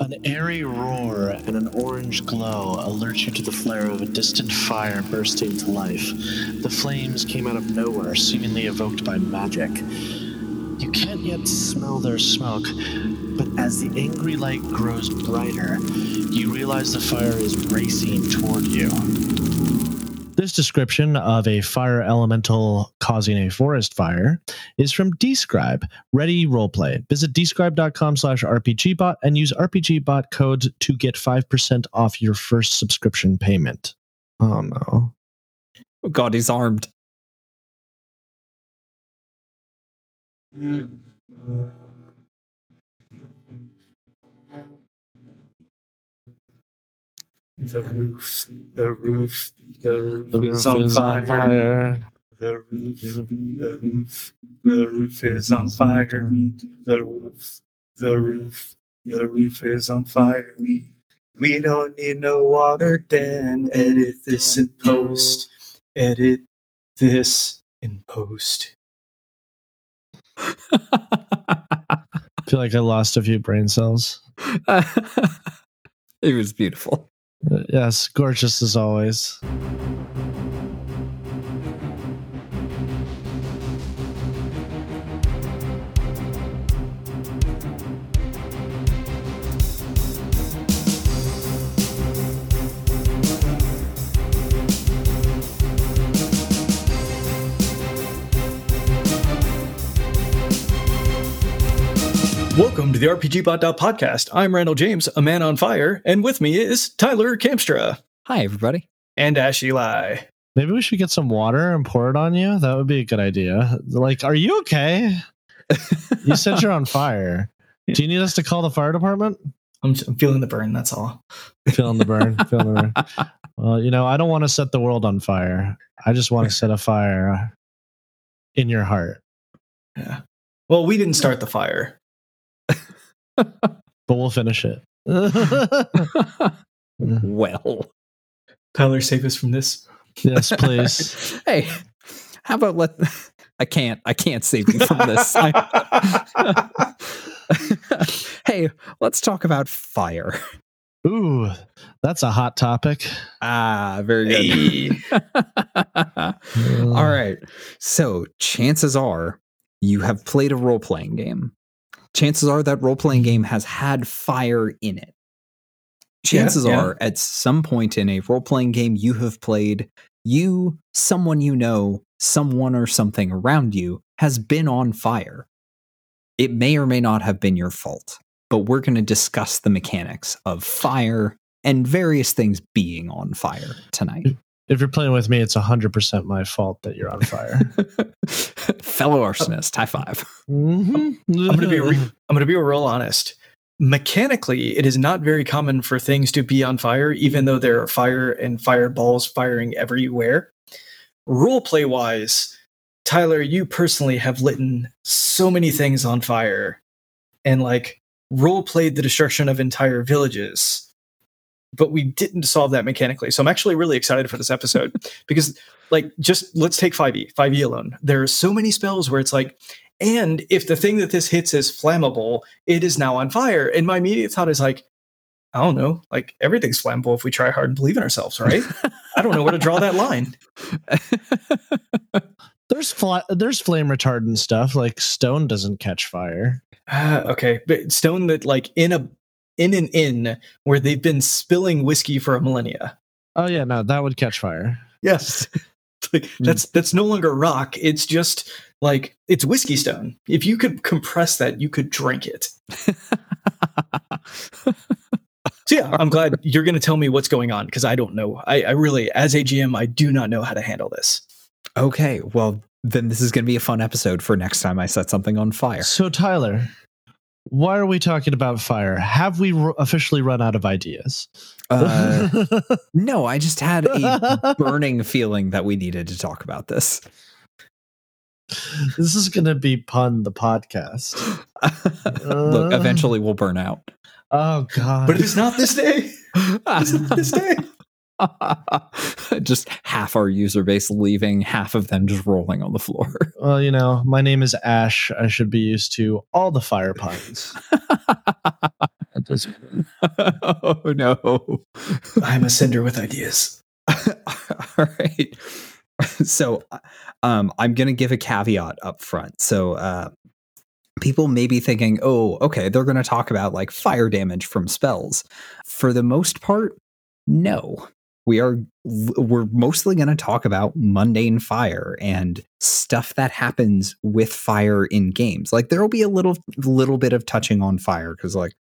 An airy roar and an orange glow alert you to the flare of a distant fire bursting to life. The flames came out of nowhere, seemingly evoked by magic. You can't yet smell their smoke, but as the angry light grows brighter, you realize the fire is racing toward you. This description of a fire elemental causing a forest fire is from dScryb, Ready Roleplay. Visit dscryb.com slash RPGbot and use RPGbot code to get 5% off your first subscription payment. Oh no. Oh God, he's armed. Mm. The roof, the roof, the roof is on fire. The roof, the roof, the roof is on fire. The roof, the roof, the roof is on fire. We, we don't need no water, Dan. Edit this in post. Edit this in post. I feel like I lost a few brain cells. it was beautiful. Uh, Yes, gorgeous as always. Welcome to the RPGbot podcast. I'm Randall James, a man on fire, and with me is Tyler Kamstra Hi, everybody. and Ash Ely. Maybe we should get some water and pour it on you. That would be a good idea. Like, are you okay? you said you're on fire. Do you need us to call the fire department? I'm, I'm feeling the burn, that's all. Feeling the burn. Feeling the burn. Well, you know, I don't want to set the world on fire. I just want to set a fire in your heart. Yeah. Well, we didn't start the fire. But we'll finish it. well, Tyler, save us from this. yes, please. hey, how about let? I can't. I can't save you from this. I- hey, let's talk about fire. Ooh, that's a hot topic. Ah, very good. All right. So, chances are you have played a role playing game. Chances are that role playing game has had fire in it. Chances yeah. are at some point in a role playing game you have played, you, someone you know, someone or something around you has been on fire. It may or may not have been your fault, but we're going to discuss the mechanics of fire and various things being on fire tonight. Mm. If you're playing with me, it's 100% my fault that you're on fire. Fellow arsonist, high five. mm-hmm. I'm gonna be re- I'm gonna be real honest. Mechanically, it is not very common for things to be on fire, even though there are fire and fireballs firing everywhere. Roleplay wise, Tyler, you personally have lit so many things on fire, and like role played the destruction of entire villages. But we didn't solve that mechanically. So I'm actually really excited for this episode because, like, just let's take 5e, 5e alone. There are so many spells where it's like, and if the thing that this hits is flammable, it is now on fire. And my immediate thought is like, I don't know, like everything's flammable if we try hard and believe in ourselves, right? I don't know where to draw that line. There's fla- there's flame retardant stuff like stone doesn't catch fire. Uh, okay, but stone that like in a in an inn where they've been spilling whiskey for a millennia. Oh yeah, no, that would catch fire. Yes. like, hmm. that's that's no longer rock. It's just like it's whiskey stone. If you could compress that, you could drink it. So yeah, I'm glad you're going to tell me what's going on because I don't know. I, I really, as a GM, I do not know how to handle this. okay, well, then this is going to be a fun episode for next time I set something on fire. So Tyler, why are we talking about fire? Have we r- officially run out of ideas? Uh, no, I just had a burning feeling that we needed to talk about this. this is going to be pun the podcast. Look, eventually we'll burn out. Oh god. But if it's not this day, it's not this day. just half our user base leaving, half of them just rolling on the floor. well, you know, my name is Ash. I should be used to all the fire puns. at this point. oh no. I'm a sender with ideas. All right. So um, I'm going to give a caveat up front. So uh, people may be thinking, oh, okay, they're going to talk about like fire damage from spells. For the most part, no. We are we're mostly going to talk about mundane fire and stuff that happens with fire in games. Like there will be a little little bit of touching on fire cuz like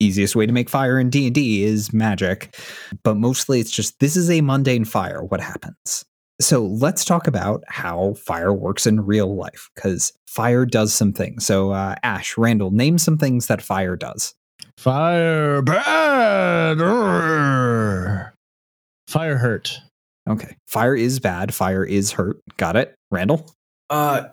easiest way to make fire in D&D is magic, but mostly it's just this is a mundane fire what happens. So let's talk about how fire works in real life because fire does some things. So uh, Ash, Randall, name some things that fire does. Fire bad. Urgh. Fire hurt. Okay. Fire is bad. Fire is hurt. Got it. Randall? Uh,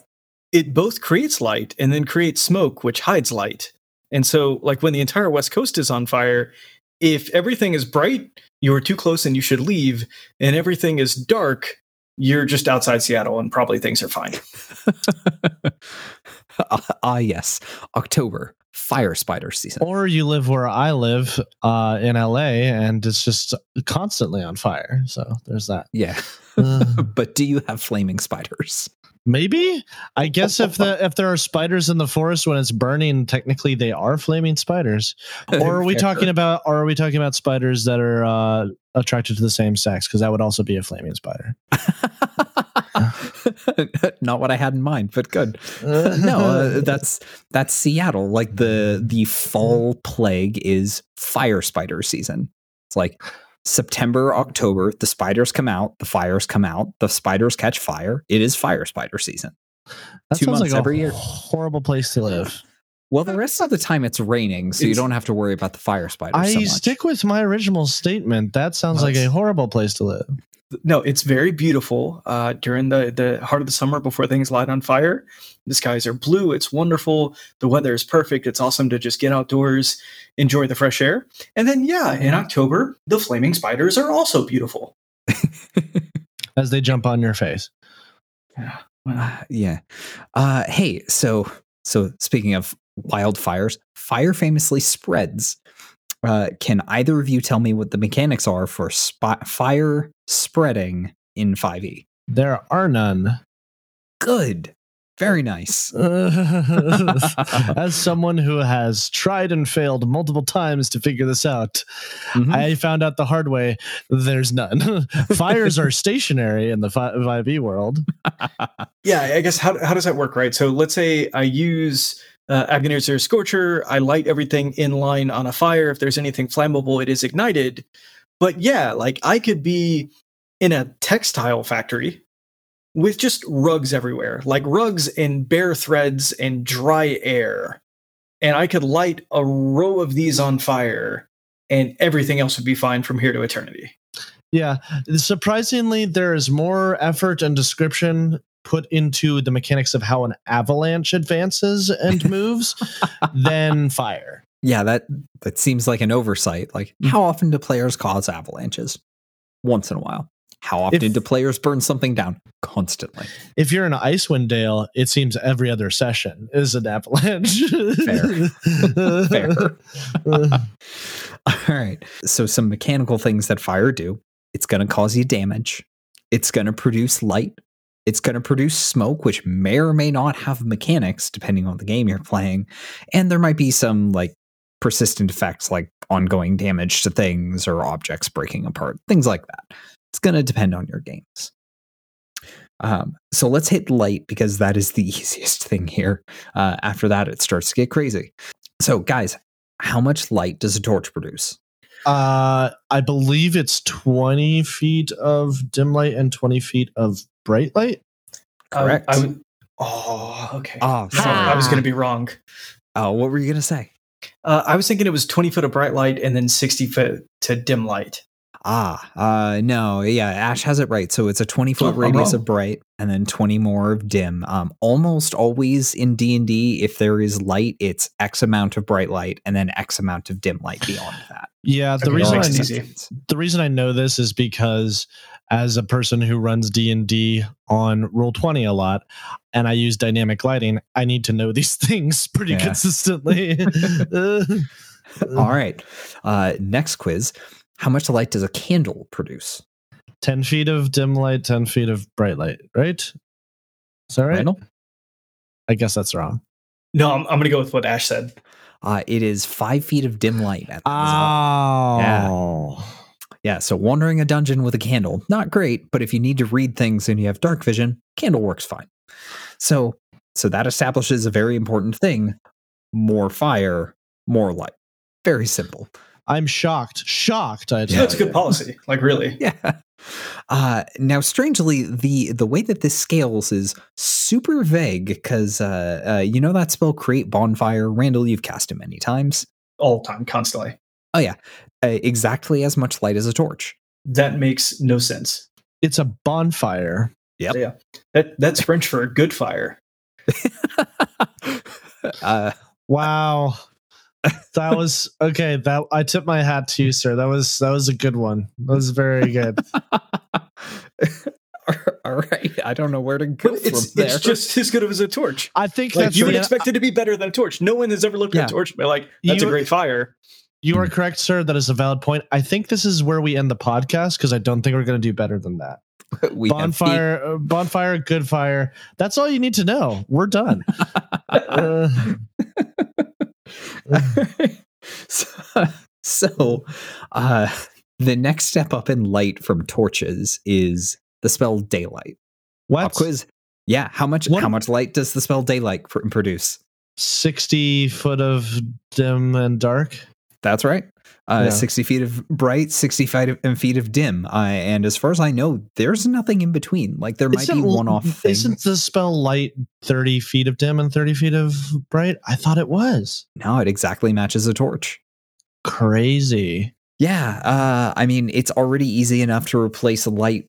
it both creates light and then creates smoke, which hides light. And so, like when the entire West Coast is on fire, if everything is bright, you are too close and you should leave. And everything is dark, you're just outside Seattle and probably things are fine. Ah, yes. October, fire spider season. Or you live where I live uh, in LA and it's just constantly on fire. So there's that. yeah. Uh, but do you have flaming spiders? Maybe I guess if the if there are spiders in the forest when it's burning, technically they are flaming spiders. Or are we talking about? Or are we talking about spiders that are uh, attracted to the same sex? Because that would also be a flaming spider. Not what I had in mind, but good. no, uh, that's that's Seattle. Like the the fall plague is fire spider season. It's like September, October, the spiders come out, the fires come out, the spiders catch fire. It is fire spider season. That Two sounds months like a every year. horrible place to live. Well, the rest of the time it's raining, so you don't have to worry about the fire spiders I so much. stick with my original statement. That sounds like a horrible place to live. No, it's very beautiful uh, during the, the heart of the summer before things light on fire. The skies are blue. It's wonderful. The weather is perfect. It's awesome to just get outdoors, enjoy the fresh air. And then, yeah, in October, the flaming spiders are also beautiful. As they jump on your face. Well, Uh, yeah. Uh, hey, so so speaking of wildfires, fire famously spreads. Uh, can either of you tell me what the mechanics are for spot fire spreading in 5e? There are none. Good. Very nice. As someone who has tried and failed multiple times to figure this out, Mhm. I found out the hard way there's none. Fires are stationary in the fi- 5e world. yeah, I guess how, how does that work, right? So let's say I use uh, Aganazzar Scorcher, I light everything in line on a fire. If there's anything flammable, it is ignited. But yeah, like I could be in a textile factory with just rugs everywhere, like rugs and bare threads and dry air. And I could light a row of these on fire, and everything else would be fine from here to eternity. Yeah. Surprisingly, there is more effort and description put into the mechanics of how an avalanche advances and moves than fire. Yeah, that that seems like an oversight. Like, how often do players cause avalanches? Once in a while. How often If- do players burn something down? Constantly. If you're in Icewind Dale, it seems every other session is an avalanche. Fair. Fair. All right. So, some mechanical things that fire do it's going to cause you damage, it's going to produce light, it's going to produce smoke, which may or may not have mechanics depending on the game you're playing. And there might be some like persistent effects like ongoing damage to things or objects breaking apart, things like that. It's going to depend on your games. Um, so let's hit light because that is the easiest thing here. Uh, after that, it starts to get crazy. So, guys, how much light does a torch produce? Uh, I believe it's 20 feet of dim light and 20 feet of bright light. Correct. I, I would, oh, okay. Oh, So I was going to be wrong. Oh, what were you gonna say? Uh, I was thinking it was 20 foot of bright light and then 60 foot to dim light. Ah, uh, no, yeah, Ash has it right. So it's a twenty foot Oh, radius of bright, and then twenty more of dim. Um, almost always in D and D, if there is light, it's X amount of bright light, and then X amount of dim light beyond that. Yeah, the Okay, reason I, it the reason I know this is because as a person who runs D&D on Roll20 a lot and I use dynamic lighting, I need to know these things pretty Yeah. consistently. Uh, All right. Uh, next quiz. How much light does a candle produce? 10 feet of dim light, 10 feet of bright light, right? Is that right? Randall? I guess that's wrong. No, I'm, I'm going to go with what Ash said. Uh, it is five feet of dim light. At the Oh. Yeah, so wandering a dungeon with a candle, not great, but if you need to read things and you have dark vision, candle works fine. So so that establishes a very important thing. More fire, more light. Very simple. I'm shocked. Shocked. I Yeah, tell that's a good policy. Like, really. Yeah. Uh, now, strangely, the the way that this scales is super vague because uh, uh, you know that spell create bonfire. Randall, you've cast it many times. All the time, constantly. Oh yeah, uh, exactly as much light as a torch. That makes no sense. It's a bonfire. Yep. Yeah. That, that's French for a good fire. uh, Wow. That was okay. That I tip my hat to you, sir. That was that was a good one. That was very good. all right, I don't know where to go But from it's, there. it's just as good as a torch. I think Like, that's you would the- expect it to be better than a torch. No one has ever looked Yeah. at a torch and been like, that's You- a great fire. you are correct, sir. That is a valid point. I think this is where we end the podcast because I don't think we're going to do better than that. we bonfire, uh, bonfire, good fire. That's all you need to know. We're done. Uh, so, so uh, the next step up in light from torches is the spell daylight. what? Pop quiz. Yeah, how much What- how much light does the spell daylight pr- produce? Sixty foot of dim and dark. That's right. Uh, Yeah. 60 feet of bright, 60 feet of, and feet of dim. Uh, and as far as I know, there's nothing in between. Like there might be Isn't- one off thing. Isn't the spell light thirty feet of dim and thirty feet of bright? I thought it was No, it exactly matches a torch. crazy. Yeah, uh, I mean, it's already easy enough to replace light,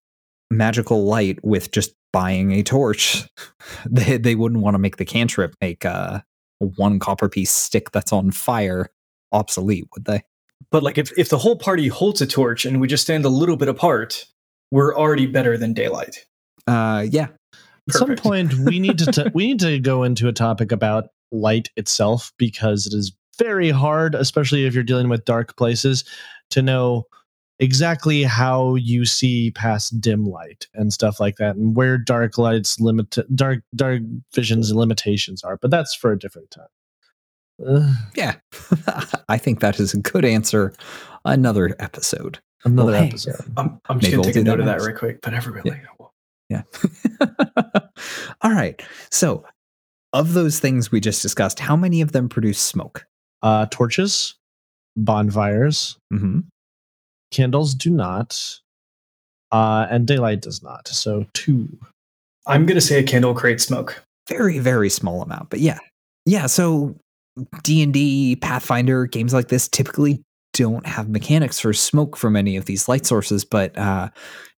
magical light, with just buying a torch. they they wouldn't want to make the cantrip make uh, a one copper piece stick that's on fire obsolete, would they? But like, if, if the whole party holds a torch and we just stand a little bit apart, we're already better than daylight. Uh, yeah, At some point, we need to t- we need to go into a topic about light itself because it is very hard, especially if you're dealing with dark places, to know exactly how you see past dim light and stuff like that, and where dark lights limit dark dark visions and limitations are. But that's for a different time. Ugh, yeah. I think that is a good answer. Another episode. another Well, hey. episode. I'm, I'm just going to take do a that note of that next. right quick, but everybody, like, well, Yeah. All right. So, of those things we just discussed, how many of them produce smoke? Uh, torches, bonfires, hmm candles do not, uh, and daylight does not. So two. I'm going to say a candle creates smoke. Very, very small amount, but yeah, yeah. So D and D, Pathfinder games like this typically don't have mechanics for smoke from any of these light sources, but uh,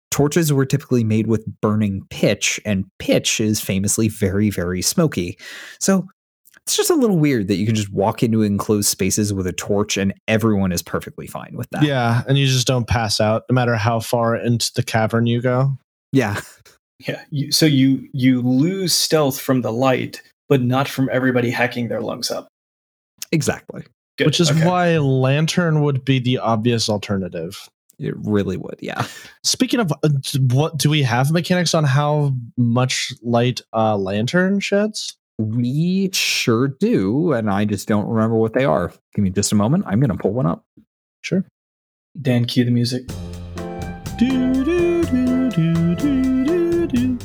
torches were typically made with burning pitch, and pitch is famously very, very smoky. So it's just a little weird that you can just walk into enclosed spaces with a torch and everyone is perfectly fine with that. Yeah, and you just don't pass out no matter how far into the cavern you go. Yeah. Yeah. You, so you you lose stealth from the light, but not from everybody hacking their lungs up. Exactly. Good. Which is Okay. why lantern would be the obvious alternative. It really would. Yeah. Speaking of uh, what do we have mechanics on how much light a lantern sheds? We sure do. And I just don't remember what they are. Give me just a moment. I'm going to pull one up. Sure. Dan, cue the music. Do, do, do, do, do, do, do.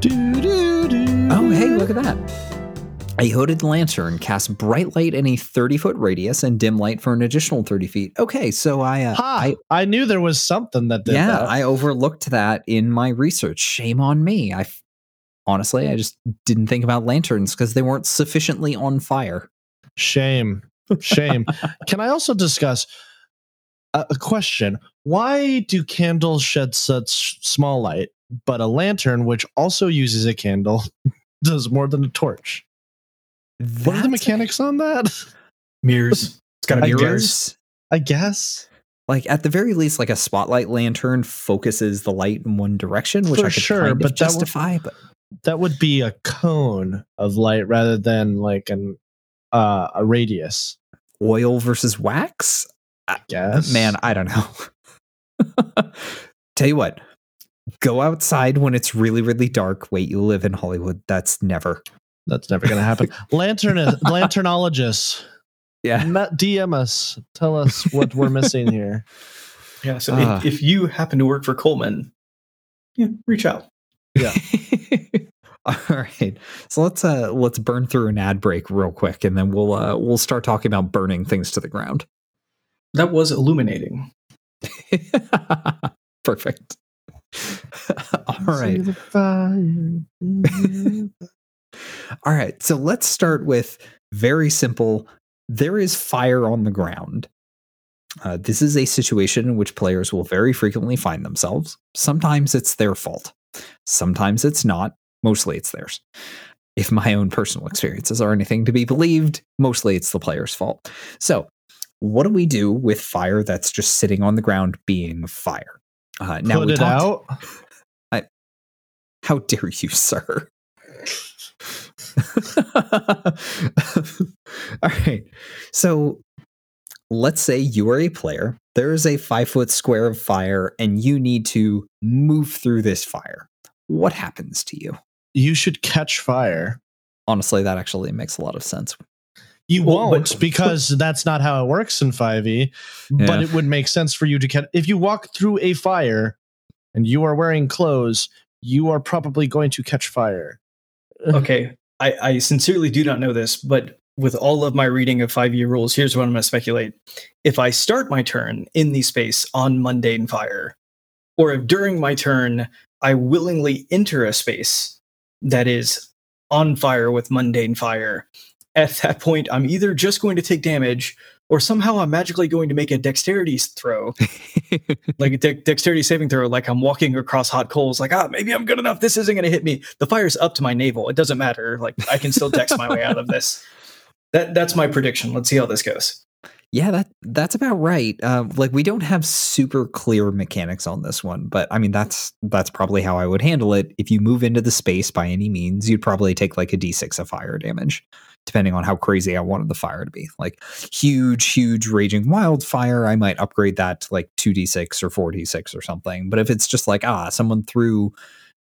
Do, do, do, Oh, hey, look at that. A hooded lantern casts bright light in a 30 foot radius and dim light for an additional 30 feet. Okay, so I, uh, Ha! I I, knew there was something that did yeah, that. I overlooked that in my research. Shame on me. I honestly, I just didn't think about lanterns because they weren't sufficiently on fire. Shame. Shame. Can I also discuss a, a question? Why do candles shed such small light, but a lantern, which also uses a candle, does more than a torch? What are the That's- mechanics on that? Mirrors. It's got to be mirrors. mirrors? I guess. Like at the very least, like a spotlight lantern focuses the light in one direction, which For I could sure, kind of but that would- justify. But That would be a cone of light rather than like an uh, a radius. oil versus wax? Yes. Man, I don't know. Tell you what, go outside when it's really, really dark. Wait, you live in Hollywood. That's never. That's never gonna happen. Lantern lanternologists. Yeah. DM us. Tell us what we're missing here. Yeah. So Ah. if, if you happen to work for Coleman, yeah, reach out. Yeah. All right. So let's uh let's burn through an ad break real quick and then we'll uh we'll start talking about burning things to the ground. That was illuminating. Perfect. All right. See the fire. All right. So let's start with very simple. There is fire on the ground. Uh, this is a situation in which players will very frequently find themselves. Sometimes it's their fault. Sometimes it's not. Mostly it's theirs. If my own personal experiences are anything to be believed, mostly it's the player's fault. So, what do we do with fire that's just sitting on the ground being fire? Uh, now Put we it talked- out. how dare you, sir? All right. So let's say you are a player. There is a five foot square of fire, and you need to move through this fire. What happens to you? You should catch fire. Honestly, that actually makes a lot of sense. You Well, won't but- because that's not how it works in 5e. But it would make sense for you to catch. If you walk through a fire and you are wearing clothes, you are probably going to catch fire. Okay. I, I sincerely do not know this, but with all of my reading of five year rules, here's what I'm going to speculate. If I start my turn in the space on mundane fire, or if during my turn I willingly enter a space that is on fire with mundane fire, at that point I'm either just going to take damage or somehow I'm magically going to make a dexterity throw, like a de- dexterity saving throw, like I'm walking across hot coals, like, ah, maybe I'm good enough. This isn't going to hit me. The fire's up to my navel. It doesn't matter. Like, I can still dex my way out of this. That That's my prediction. Let's see how this goes. Yeah, that that's about right. Uh, like we don't have super clear mechanics on this one, but I mean that's that's probably how I would handle it. If you move into the space by any means, you'd probably take like a d6 of fire damage, depending on how crazy I wanted the fire to be. Like huge, huge raging wildfire, I might upgrade that to like two d6 or four d6 or something. But if it's just like ah, someone threw,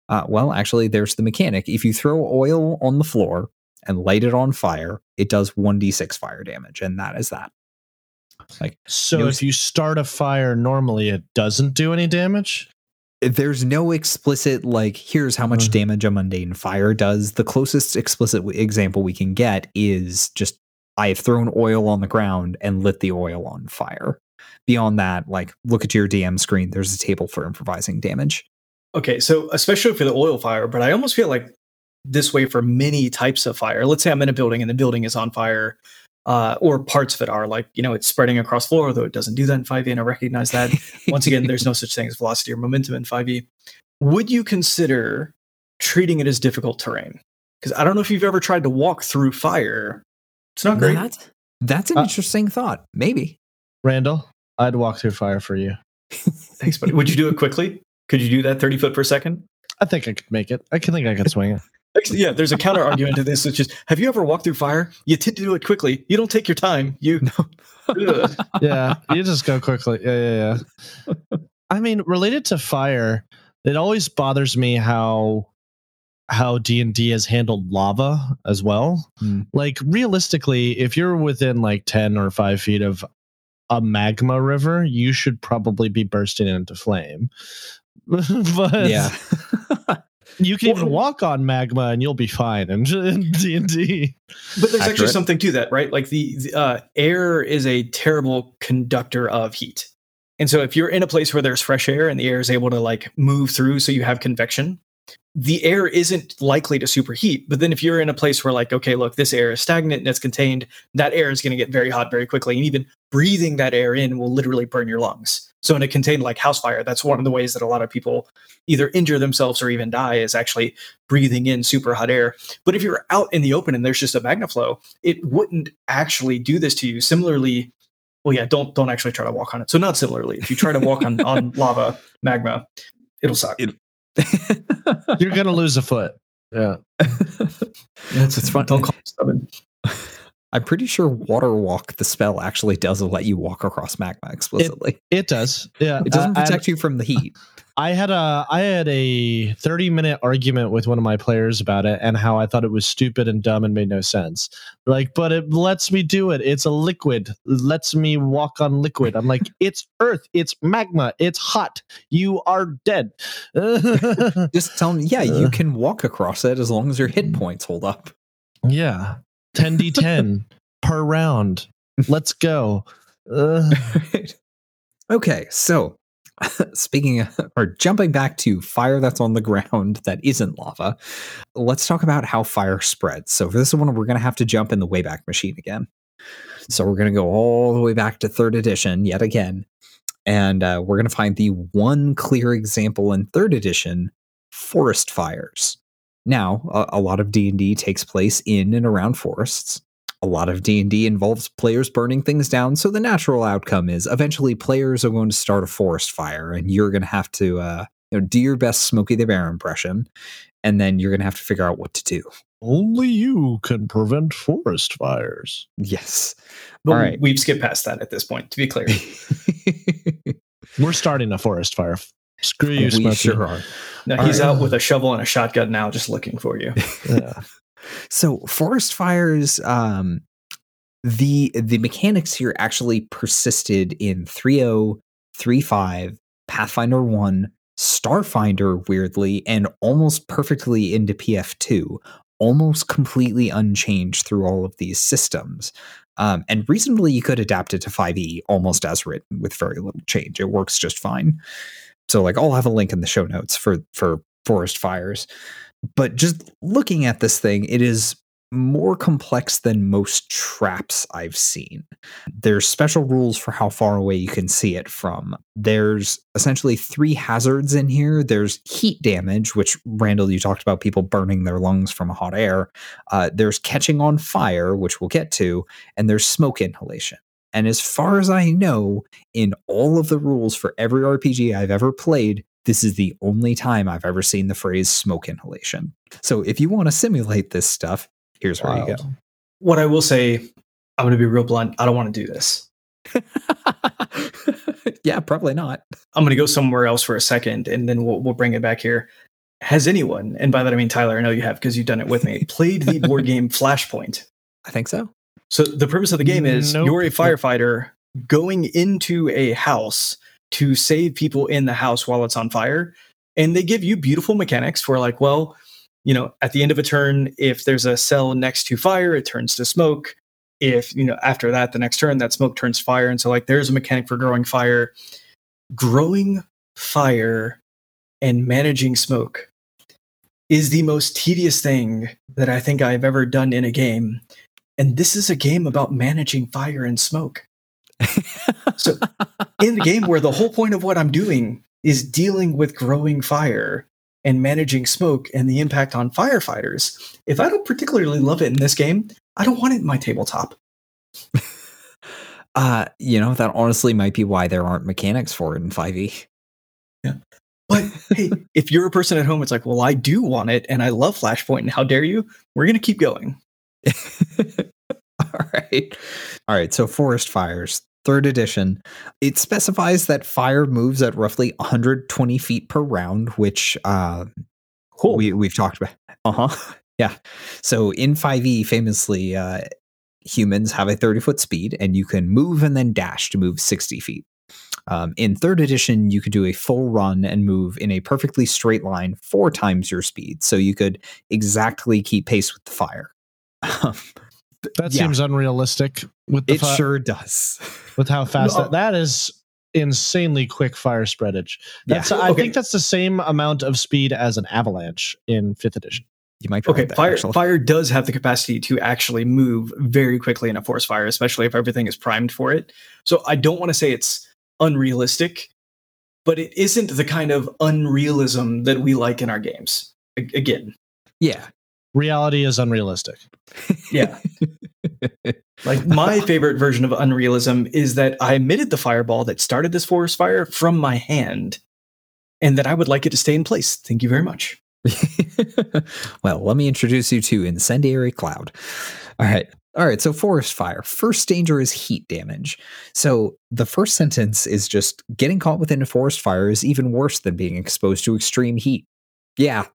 uh, well, actually, there's the mechanic. If you throw oil on the floor and light it on fire, it does one d6 fire damage, and that is that. Like, so You- if you start a fire normally, it doesn't do any damage. There's no explicit like here's how much Mhm. damage a mundane fire does. The closest explicit w- example we can get is just i have thrown oil on the ground and lit the oil on fire. Beyond that like look at your dm screen. There's a table for improvising damage. Okay, so especially for the oil fire, but I almost feel like this way for many types of fire. Let's say I'm in a building and the building is on fire, uh, or parts of it are like, you know, it's spreading across floor, though it doesn't do that in 5e, and I recognize that. Once again, there's no such thing as velocity or momentum in 5e. Would you consider treating it as difficult terrain? Because I don't know if you've ever tried to walk through fire. It's not great. that's, that's an Uh, interesting thought maybe Randall, I'd walk through fire for you. Thanks, buddy. Would you do it quickly? Could you do that 30 foot per second? I think I could make it. I can think I could swing it. Actually, yeah, there's a counter argument to this, which is have you ever walked through fire? You tend to do it quickly. You don't take your time. You. Yeah, you just go quickly. Yeah, yeah, yeah. I mean, related to fire, it always bothers me how how D and D has handled lava as well. Hmm. Like realistically, if you're within like ten or five feet of a magma river, you should probably be bursting into flame. but yeah you can even walk on magma and you'll be fine in D and D. But there's actually something to that, right? Like the, the, uh, air is a terrible conductor of heat. And so if you're in a place where there's fresh air and the air is able to like move through so you have convection, the air isn't likely to superheat. But then if you're in a place where like, okay, look, this air is stagnant and it's contained, that air is going to get very hot very quickly. And even breathing that air in will literally burn your lungs. So in a contained like house fire, that's one of the ways that a lot of people either injure themselves or even die is actually breathing in super hot air. But if you're out in the open and there's just a magma flow, it wouldn't actually do this to you. Similarly, well, yeah, don't don't actually try to walk on it. So not similarly, if you try to walk on on lava magma, it'll suck. It- You're gonna lose a foot. Yeah. That's it's fun. Don't call it stubborn. I'm pretty sure water walk, the spell, actually does let you walk across magma explicitly. It does. Yeah. It, doesn't uh, protect you from the heat. I had a I had a 30 minute argument with one of my players about it and how I thought it was stupid and dumb and made no sense. Like, but it lets me do it. It's a liquid. It lets me walk on liquid. I'm like, it's earth, it's magma, it's hot. You are dead. Just tell me, yeah, you can walk across it as long as your hit points hold up. yeah. 10d10 per round. Let's go. Uh, okay, so speaking of, or jumping back to fire that's on the ground that isn't lava, let's talk about how fire spreads. So for this one, we're going to have to jump in the Wayback Machine again. So we're going to go all the way back to third edition yet again, and uh, we're going to find the one clear example in third edition: forest fires. Now, a, a lot of D and D takes place in and around forests a lot of d&d involves players burning things down so the natural outcome is eventually players are going to start a forest fire and you're going to have to uh, you know, do your best smokey the bear impression and then you're going to have to figure out what to do only you can prevent forest fires. yes But All right. we've skipped past that at this point, to be clear. We're starting a forest fire. Screw you, we Smokey. sure are No, he's right. out with a shovel and a shotgun now, just looking for you. Yeah. so forest fires um the the mechanics here actually persisted in 3035, pathfinder 1 starfinder weirdly and almost perfectly into pf2 almost completely unchanged through all of these systems um, and reasonably you could adapt it to 5e almost as written with very little change it works just fine so like i'll have a link in the show notes for for forest fires but just looking at this thing, it is more complex than most traps I've seen. There's special rules for how far away you can see it from. There's essentially three hazards in here. There's heat damage, which Randall, you talked about people burning their lungs from hot air. Uh, there's catching on fire, which we'll get to, and there's smoke inhalation. And as far as I know, in all of the rules for every RPG I've ever played, this is the only time I've ever seen the phrase smoke inhalation. So if you want to simulate this stuff, here's where you go. What I will say, I'm going to be real blunt. I don't want to do this. yeah, probably not. I'm going to go somewhere else for a second, and then we'll we'll bring it back here. Has anyone, and by that I mean Tyler, I know you have because you've done it with me, played the board game Flashpoint? I think so. So the purpose of the game is Nope. you're a firefighter going into a house to save people in the house while it's on fire. And they give you beautiful mechanics for like, well, you know, at the end of a turn, if there's a cell next to fire, it turns to smoke. If, you know, after that, the next turn, that smoke turns fire. And so like there's a mechanic for growing fire. Growing fire and managing smoke is the most tedious thing that I think I've ever done in a game. And this is a game about managing fire and smoke. So, in the game where the whole point of what I'm doing is dealing with growing fire and managing smoke and the impact on firefighters, if I don't particularly love it in this game, I don't want it in my tabletop. uh, you know, that honestly might be why there aren't mechanics for it in E. 5e. Yeah. But hey, if you're a person at home, it's like, well, I do want it and I love Flashpoint, and how dare you? We're going to keep going. All right. All right. So, Forest Fires, third edition. It specifies that fire moves at roughly 120 feet per round, which uh, Cool. we, we've talked about. Uh huh. Yeah. So, in 5e, famously, uh, humans have a 30 foot speed, and you can move and then dash to move 60 feet. Um, in third edition, you could do a full run and move in a perfectly straight line four times your speed. So you could exactly keep pace with the fire. That Yeah. seems unrealistic with the it fi- sure does. with how fast No. that, that is insanely quick fire spreadage. That's Yeah. I Okay. think that's the same amount of speed as an avalanche in fifth edition. You might be Okay, right fire actually. fire does have the capacity to actually move very quickly in a forest fire, especially if everything is primed for it. So I don't want to say it's unrealistic, but it isn't the kind of unrealism that we like in our games. A- again, Yeah. Reality is unrealistic. yeah. like my favorite version of unrealism is that I emitted the fireball that started this forest fire from my hand, and that I would like it to stay in place. Thank you very much. well, let me introduce you to Incendiary Cloud. All right. All right, so forest fire. First danger is heat damage. So the first sentence is just getting caught within a forest fire is even worse than being exposed to extreme heat. Yeah.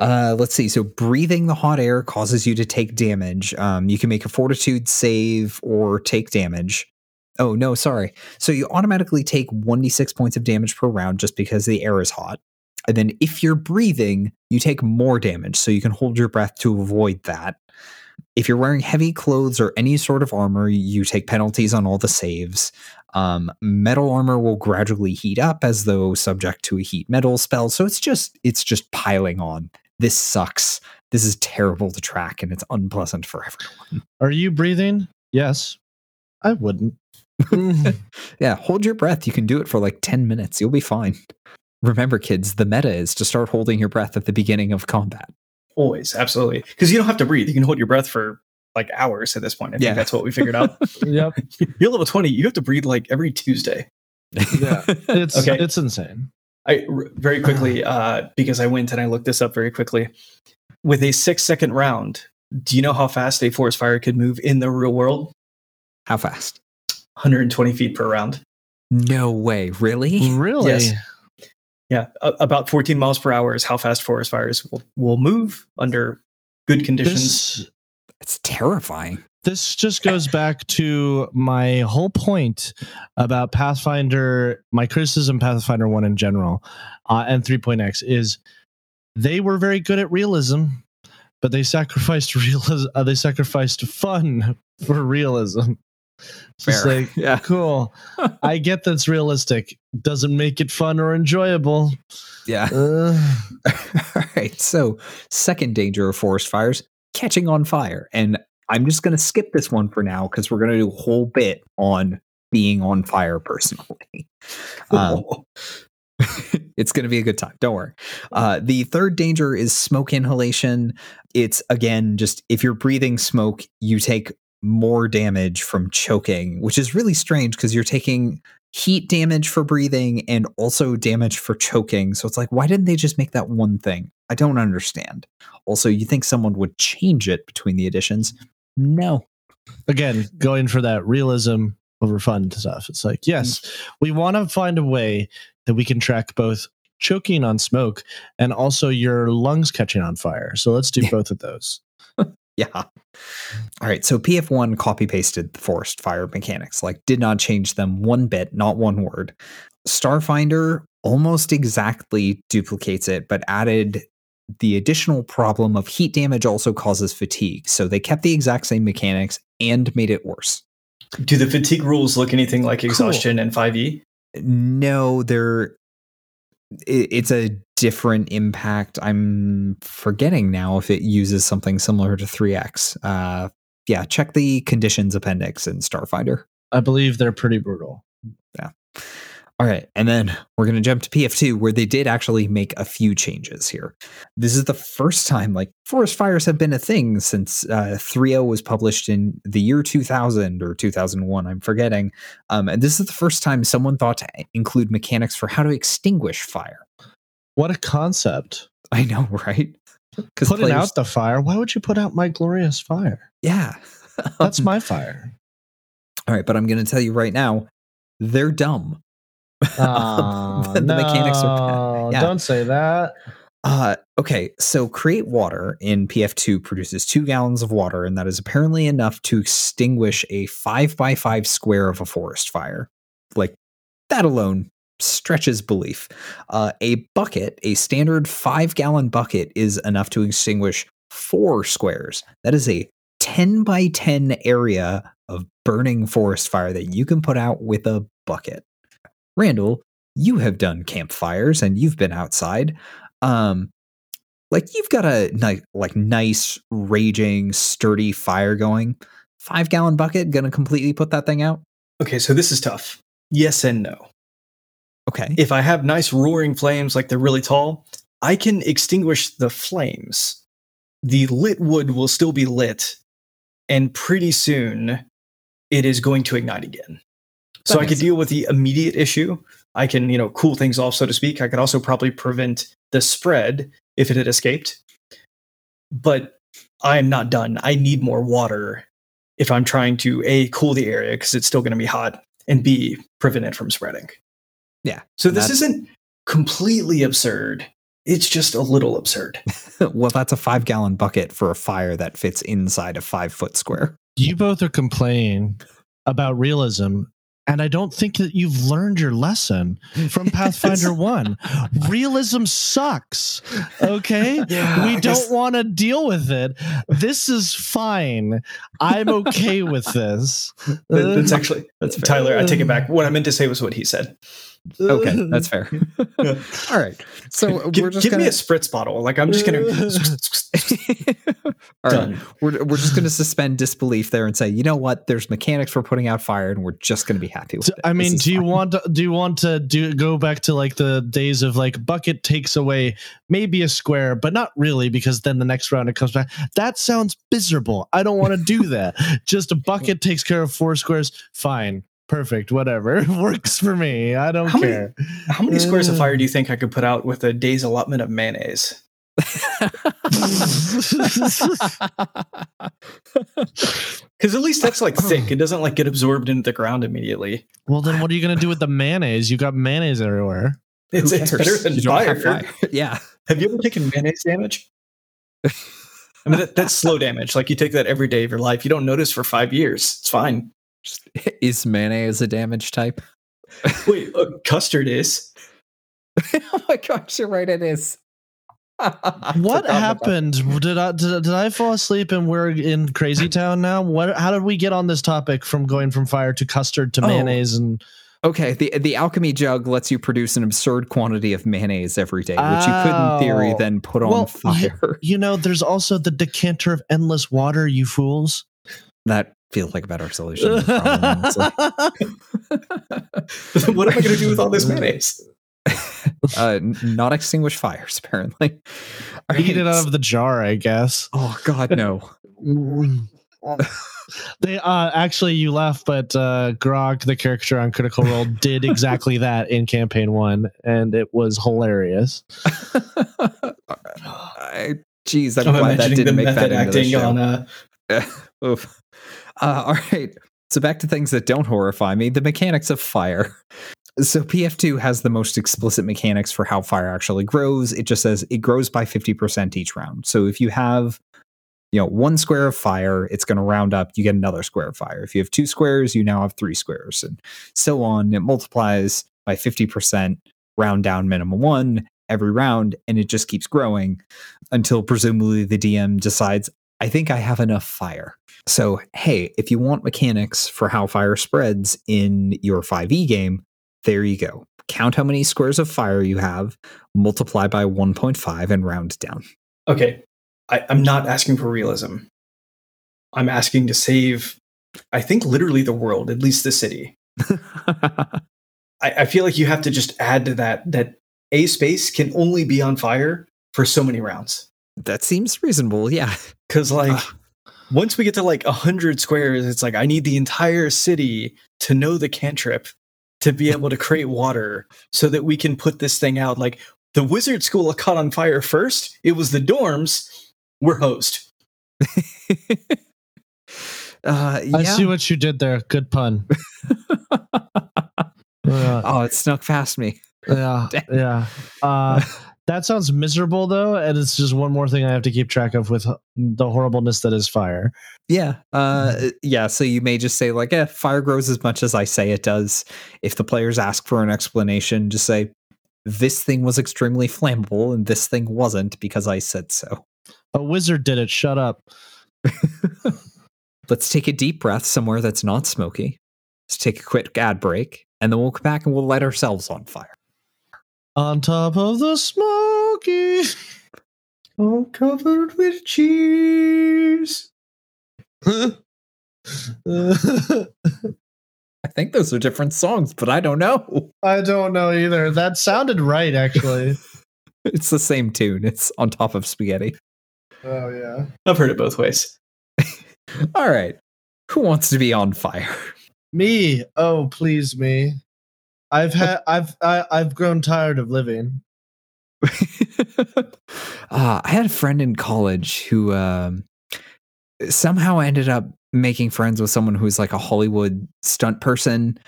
Uh, let's see. So breathing the hot air causes you to take damage. Um, you can make a fortitude save or take damage. Oh, no, sorry. So you automatically take 1d6 points of damage per round just because the air is hot. And then if you're breathing, you take more damage. So you can hold your breath to avoid that. If you're wearing heavy clothes or any sort of armor, you take penalties on all the saves. Um, metal armor will gradually heat up as though subject to a heat metal spell. So it's just it's just piling on. This sucks. This is terrible to track and it's unpleasant for everyone. Are you breathing? Yes. I wouldn't. Yeah, hold your breath. You can do it for like 10 minutes. You'll be fine. Remember, kids, the meta is to start holding your breath at the beginning of combat. Always, absolutely. Because you don't have to breathe. You can hold your breath for like hours at this point. I think Yeah. that's what we figured out. yep. You're level 20. You have to breathe like every Tuesday. Yeah. It's Okay. it's insane. I r- very quickly uh, because I went and I looked this up very quickly. With a six second round, do you know how fast a forest fire could move in the real world? How fast? 120 feet per round. No way. Really? Really? Yes. Yeah, a- about 14 miles per hour is how fast forest fires will, will move under good conditions. This It's terrifying. This just goes back to my whole point about Pathfinder, my criticism of Pathfinder 1 in general, uh, and 3.x is they were very good at realism, but they sacrificed realism, uh, they sacrificed fun for realism. It's like, Yeah. cool. I get that's realistic. Doesn't make it fun or enjoyable. Yeah. Uh, All right. So, second danger of forest fires catching on fire. And I'm just going to skip this one for now because we're going to do a whole bit on being on fire personally. Um, it's going to be a good time. Don't worry. Uh, the third danger is smoke inhalation. It's again just if you're breathing smoke, you take more damage from choking, which is really strange because you're taking heat damage for breathing and also damage for choking. So it's like, why didn't they just make that one thing? I don't understand. Also, you think someone would change it between the editions? No. again, going for that realism over fun stuff. It's like, yes, mm. we want to find a way that we can track both choking on smoke and also your lungs catching on fire. So let's do both of those. Yeah. All right. So PF1 copy pasted the forest fire mechanics, like did not change them one bit, not one word. Starfinder almost exactly duplicates it, but added the additional problem of heat damage also causes fatigue. So they kept the exact same mechanics and made it worse. Do the fatigue rules look anything like exhaustion and 5e? No, they're it's a different impact. I'm forgetting now if it uses something similar to 3x. Uh yeah, check the conditions appendix in Starfinder. I believe they're pretty brutal. All right, and then we're going to jump to PF2 where they did actually make a few changes here. This is the first time like forest fires have been a thing since uh 3.0 was published in the year 2000 or 2001, I'm forgetting. Um and this is the first time someone thought to include mechanics for how to extinguish fire. What a concept. I know, right? Putting out the fire. Why would you put out my glorious fire? Yeah. That's my fire. All right, but I'm going to tell you right now, they're dumb. Aw, the mechanics are bad. no, Yeah. Don't say that. Uh, okay, so create water in PF2 produces two gallons of water, and that is apparently enough to extinguish a five by five square of a forest fire. Like that alone stretches belief. Uh, a bucket, a standard five gallon bucket, is enough to extinguish four squares. That is a 10 by 10 area of burning forest fire that you can put out with a bucket. Randall, you have done campfires and you've been outside um like you've got a ni- like nice raging sturdy fire going five gallon bucket gonna completely put that thing out Okay, so this is tough. Yes and no. okay If I have nice roaring flames like they're really tall, I can extinguish the flames. The lit wood will still be lit, and pretty soon it is going to ignite again. So I could makes deal with the immediate issue. I can, you know, cool things off, so to speak. I could also probably prevent the spread if it had escaped. But I am not done. I need more water if I'm trying to A, cool the area because it's still going to be hot, and B, prevent it from spreading. Yeah. So this isn't completely absurd. It's just a little absurd. well, that's a five gallon bucket for a fire that fits inside a five foot square. You both are complaining about realism, and I don't think that you've learned your lesson from Pathfinder 1. Realism sucks. Okay? Yeah, we don't want to deal with it. This is fine. I'm okay with this. That- That's actually that's Tyler. I take it um, back. What I meant to say was what he said. Okay, that's fair. All right. So Give, we're just give gonna me a spritz bottle. Like I'm just gonna. All right. Done. We're, we're just going to suspend disbelief there and say, you know what? There's mechanics for putting out fire, and we're just going to be happy with it. I mean, This is do you fine. want to do you want to do go back to like the days of like bucket takes away maybe a square, but not really because then the next round it comes back. That sounds miserable. I don't want to do that. Just a bucket takes care of four squares. Fine, perfect, whatever works for me. I don't How many- care. How many squares of fire do uh. you think I could put out with a day's allotment of mayonnaise? Because at least that's like thick. It doesn't like get absorbed into the ground immediately. well, then what are you gonna do with the mayonnaise? You got mayonnaise everywhere. It's, Who it's better than You fire. fire. Yeah. Have you ever taken mayonnaise damage? I mean, that, that's slow damage. Like you take that every day of your life. You don't notice for five years. It's fine. Is mayonnaise a damage type? Wait, uh, custard is. oh my gosh, you're right. It is. What happened? Did I did, did I fall asleep and we're in Crazy Town now? What? How did we get on this topic from going from fire to custard to Oh. mayonnaise and? Okay, the the alchemy jug lets you produce an absurd quantity of mayonnaise every day, which you could, in theory, Oh. then put on Well, fire. You know, there's also the decanter of endless water, you fools. That feels like a better solution. the problem, what am I going to do with all this mayonnaise? uh, not extinguish fires, apparently. All Eat it out of the jar, I guess. Oh God, no! they uh actually you laugh, but uh Grog, the character on Critical Role, did exactly that in campaign one, and it was hilarious. I, geez, I'm, I'm glad that imagining the didn't make that method into the acting show. on uh, Oof. Uh, all right. So back to things that don't horrify me the mechanics of fire. So PF2 has the most explicit mechanics for how fire actually grows. It just says it grows by 50% each round. So if you have you know one square of fire, it's going to round up, you get another square of fire. If you have two squares, you now have three squares and so on. It multiplies by 50% round down minimum 1 every round and it just keeps growing until presumably the DM decides I think I have enough fire. So, hey, if you want mechanics for how fire spreads in your 5e game, there you go. Count how many squares of fire you have, multiply by 1.5, and round down. okay. I, I'm not asking for realism. I'm asking to save, I think, literally the world, at least the city. I, I feel like you have to just add to that that a space can only be on fire for so many rounds. that seems reasonable, yeah. Because like once we get to like a hundred squares, it's like I need the entire city to know the cantrip to be able to create water so that we can put this thing out. Like the wizard school caught on fire first. It was the dorms. We're host. Uh, I see what you did there. Good pun. yeah, oh, it snuck past me. yeah, Dang. yeah. Uh, that sounds miserable though, and it's just one more thing I have to keep track of with the horribleness that is fire. Yeah. Uh, yeah. So you may just say, like, eh, fire grows as much as I say it does. If the players ask for an explanation, just say, this thing was extremely flammable and this thing wasn't because I said so. A wizard did it. Shut up. Let's take a deep breath somewhere that's not smoky. Let's take a quick ad break and then we'll come back and we'll light ourselves on fire. On top of the smoky. All covered with cheese. I think those are different songs, but I don't know. I don't know either. That sounded right, actually. It's the same tune. It's on top of spaghetti. oh yeah. I've heard it both ways. All right. Who wants to be on fire? Me. Oh, please me. I've had I've I, I've grown tired of living. uh, I had a friend in college who um, somehow ended up making friends with someone who's like a Hollywood stunt person.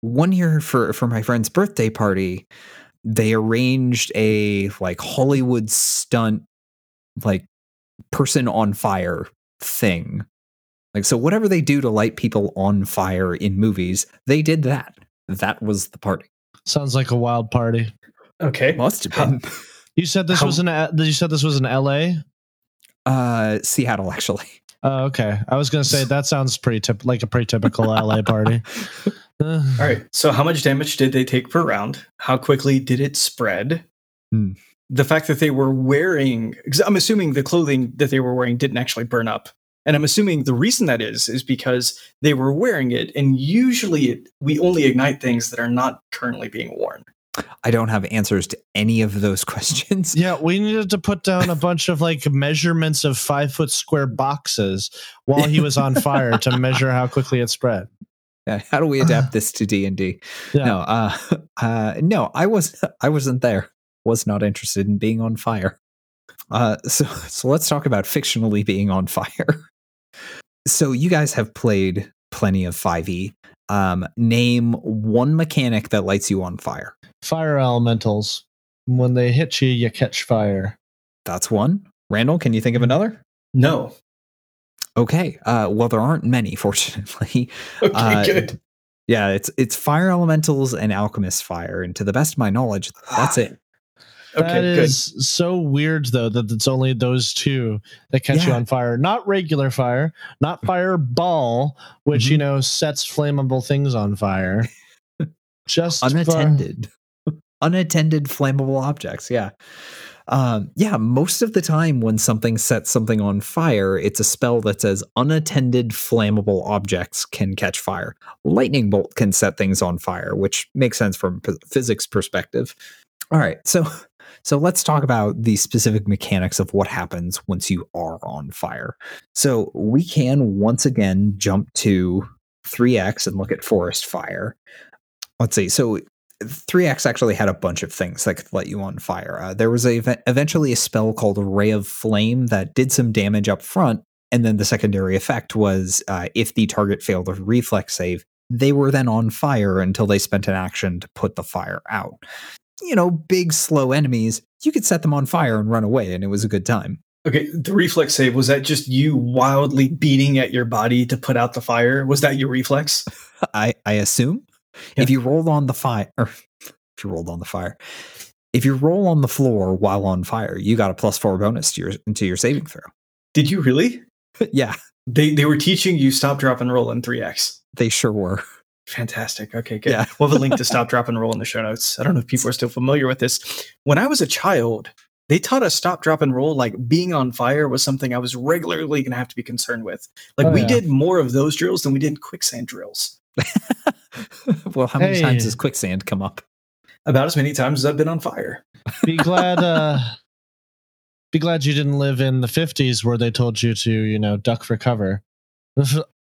One year for for my friend's birthday party, they arranged a like Hollywood stunt like person on fire thing. Like so whatever they do to light people on fire in movies, they did that. That was the party. Sounds like a wild party. Okay. Must have How- been. You said this How- was an. you said this was in L.A. Uh Seattle actually. Oh, okay. I was gonna say that sounds pretty tip- like a pretty typical LA party. All right. So, how much damage did they take per round? How quickly did it spread? Hmm. The fact that they were wearing, because I'm assuming the clothing that they were wearing didn't actually burn up. And I'm assuming the reason that is, is because they were wearing it. And usually it, we only ignite things that are not currently being worn. I don't have answers to any of those questions. Yeah, we needed to put down a bunch of like measurements of five foot square boxes while he was on fire to measure how quickly it spread. Yeah, How do we adapt this to D and D? No, uh, uh, no, I was I wasn't there. Was not interested in being on fire. Uh, so so let's talk about fictionally being on fire. So you guys have played plenty of Five E. Um, name one mechanic that lights you on fire. Fire elementals. When they hit you, you catch fire. That's one. Randall, can you think of another? No. Okay. Uh, well, there aren't many, fortunately. Okay, Uh, good. Yeah, it's it's fire elementals and alchemist fire, and to the best of my knowledge, that's it. Okay, that good. so weird though that it's only those two that catch you on fire. Not regular fire, not fireball, which you Mhm. know sets flammable things on fire. Just for- unattended unattended flammable objects yeah um yeah most of the time when something sets something on fire it's a spell that says unattended flammable objects can catch fire lightning bolt can set things on fire which makes sense from a physics perspective all right so so let's talk about the specific mechanics of what happens once you are on fire so we can once again jump to 3x and look at forest fire let's see. So 3x actually had a bunch of things that could let you on fire. Uh, there was a eventually a spell called Ray of Flame that did some damage up front, and then the secondary effect was uh, if the target failed a reflex save, they were then on fire until they spent an action to put the fire out. You know, big slow enemies, you could set them on fire and run away, and it was a good time. Okay, the reflex save was that just you wildly beating at your body to put out the fire? Was that your reflex? I I assume Yeah. if you rolled on the fire, if you rolled on the fire, if you roll on the floor while on fire, you got a plus four bonus to your to your saving throw. Did you really? yeah, They they were teaching you stop, drop, and roll in 3x. they sure were. Fantastic. Okay, good. Yeah. We'll have a link to stop, drop, and roll in the show notes. I don't know if people are still familiar with this. When I was a child, they taught us stop, drop, and roll. Like being on fire was something I was regularly going to have to be concerned with. Like Oh, we yeah. did more of those drills than we did quicksand drills. well, how many times Hey. has quicksand come up? About as many times as I've been on fire. be glad uh be glad you didn't live in the 50s where they told you to you know duck for cover F-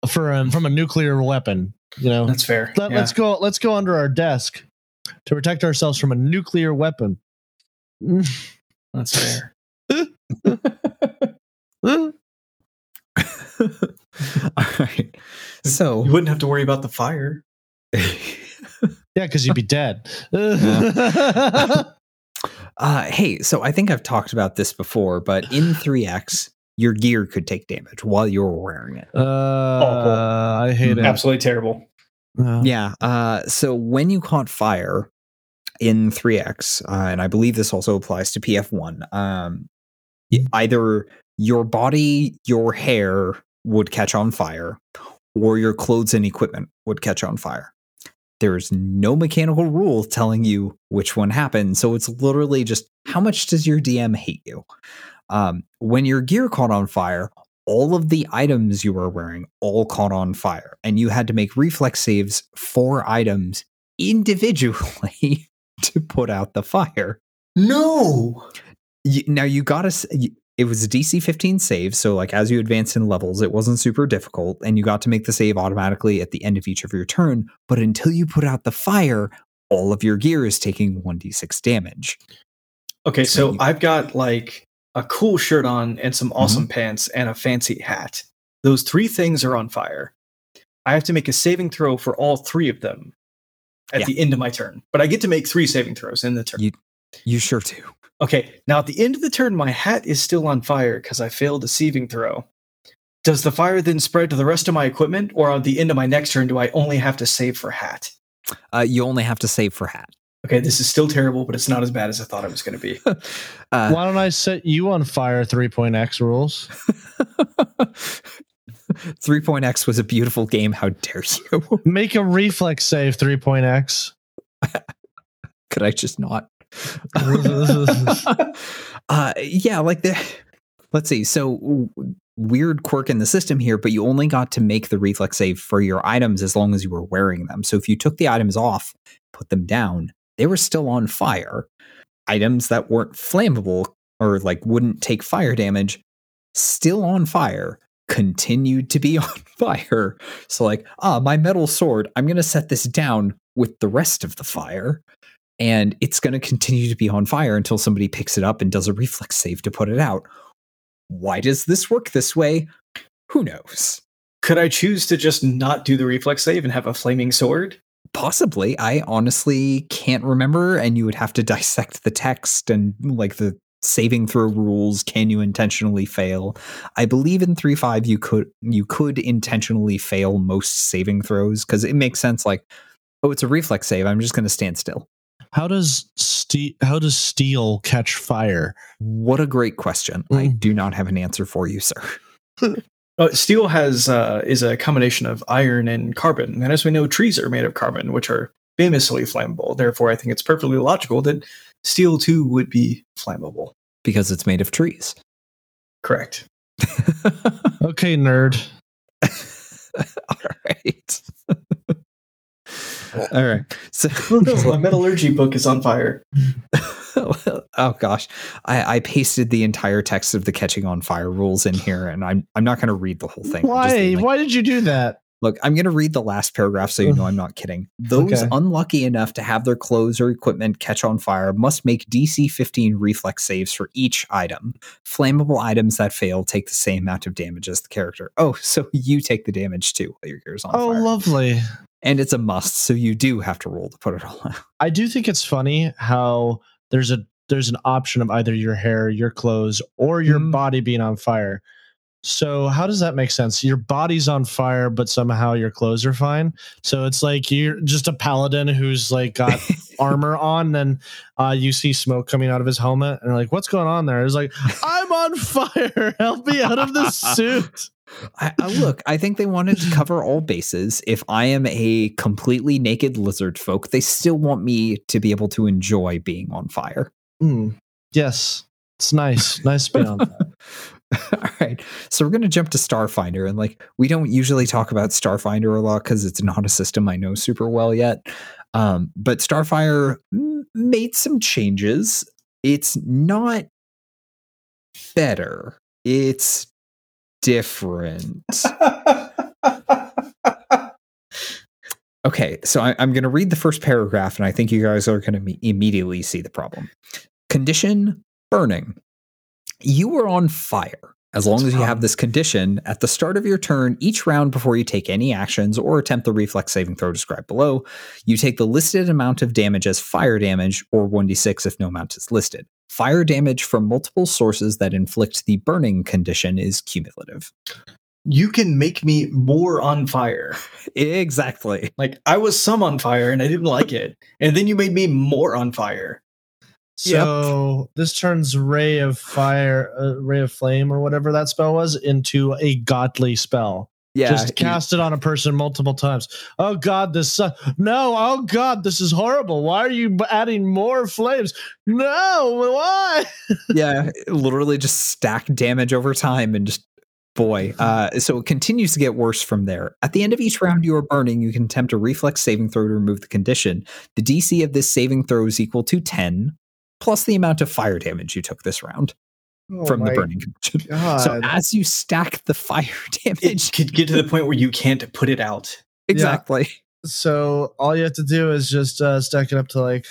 for um, from a nuclear weapon you know That's fair. Let, Yeah. let's go let's go under our desk to protect ourselves from a nuclear weapon That's fair. All right. So You wouldn't have to worry about the fire. yeah because you'd be dead Uh, hey, so I think I've talked about this before, but in 3X, your gear could take damage while you're wearing it. uh, i hate it Absolutely terrible. Uh, Yeah. Uh, so when you caught fire in 3X, uh, and I believe this also applies to PF1, um, y- either your body, your hair would catch on fire, or your clothes and equipment would catch on fire. There's no mechanical rule telling you which one happened. So it's literally just how much does your DM hate you? Um, when your gear caught on fire, all of the items you were wearing all caught on fire, and you had to make reflex saves for items individually to put out the fire. No. You, now you got to. It was a DC 15 save, so like as you advanced in levels, it wasn't super difficult, and you got to make the save automatically at the end of each of your turn. But until you put out the fire, all of your gear is taking 1d6 damage. Okay, so you- I've got like a cool shirt on and some awesome pants and a fancy hat. those three things are on fire. I have to make a saving throw for all three of them at Yeah. the end of my turn. But I get to make three saving throws in the turn. You- You sure do. Okay, now at the end of the turn, my hat is still on fire because I failed a saving throw. Does the fire then spread to the rest of my equipment, or at the end of my next turn, do I only have to save for hat? Uh, you only have to save for hat. Okay, this is still terrible, but it's not as bad as I thought it was going to be. Uh, Why don't I set you on fire? Three point X rules. Three point X was a beautiful game. How dare you? Make a reflex save. Three point X. Could I just not? uh, yeah, like the. Let's see. So weird quirk in the system here, but you only got to make the reflex save for your items as long as you were wearing them. So if you took the items off, put them down, they were still on fire. Items that weren't flammable or like wouldn't take fire damage, still on fire, continued to be on fire. So like, ah, my metal sword, I'm gonna set this down with the rest of the fire and it's going to continue to be on fire until somebody picks it up and does a reflex save to put it out. Why does this work this way? Who knows? Could I choose to just not do the reflex save and have a flaming sword? Possibly. I honestly can't remember, and you would have to dissect the text and like the saving throw rules. Can you intentionally fail? I believe in three five you could you could intentionally fail most saving throws because it makes sense. Like, oh, it's a reflex save. I'm just going to stand still. How does steel? How does steel catch fire? What a great question. I Mm. do not have an answer for you, sir. Uh, steel has uh, is a combination of iron and carbon, and as we know, trees are made of carbon, which are famously flammable. Therefore, I think it's perfectly logical that steel too would be flammable. because it's made of trees. Correct. Okay, nerd. All right. All right. So, My metallurgy book is on fire. oh gosh, I, I pasted the entire text of the catching on fire rules in here, and I'm I'm not going to read the whole thing. Why? like- Why did you do that? Look, I'm going to read the last paragraph so you know I'm not kidding. Those Okay. unlucky enough to have their clothes or equipment catch on fire must make DC 15 reflex saves for each item. Flammable items that fail take the same amount of damage as the character. Oh, so you take the damage too while your gear's on Oh, fire. lovely. and it's a must, so you do have to roll to put it all out. I do think it's funny how there's a there's an option of either your hair, your clothes, or your Mhm. body being on fire. So how does that make sense? Your body's on fire, but somehow your clothes are fine. So it's like you're just a paladin who's like got armor on, then uh, you see smoke coming out of his helmet, and you're like, "What's going on there?" It's like, "I'm on fire! Help me out of this suit!" I, I look, I think they wanted to cover all bases. If I am a completely naked lizard folk, they still want me to be able to enjoy being on fire. Hmm. Yes, it's nice, nice spin on that. All right. So we're going to jump to Starfinder. And like, we don't usually talk about Starfinder a lot because it's not a system I know super well yet. Um, but Starfinder m- made some changes. It's not better, it's different. Okay, so I, I'm going to read the first paragraph, and I think you guys are going to me- immediately see the problem. Condition burning. You are on fire. As long as you have this condition, at the start of your turn, each round before you take any actions or attempt the reflex saving throw described below, you take the listed amount of damage as fire damage, or 1d6 if no amount is listed. Fire damage from multiple sources that inflict the burning condition is cumulative. You can make me more on fire. Exactly. Like I was some on fire and I didn't like it, and then you made me more on fire. So this turns ray of fire, uh, ray of flame, or whatever that spell was, into a godly spell. Yeah. Just cast it on a person multiple times. Oh God, this su- no. Oh God, this is horrible. Why are you adding more flames? No, why? yeah, literally just stack damage over time and just boy. Uh, so it continues to get worse from there. At the end of each round you are burning, you can attempt a reflex saving throw to remove the condition. The DC of this saving throw is equal to 10 plus the amount of fire damage you took this round from the burning condition. So as you stack the fire It damage, could get to the point where you can't put it out. exactly. so all you have to do is just uh, stack it up to like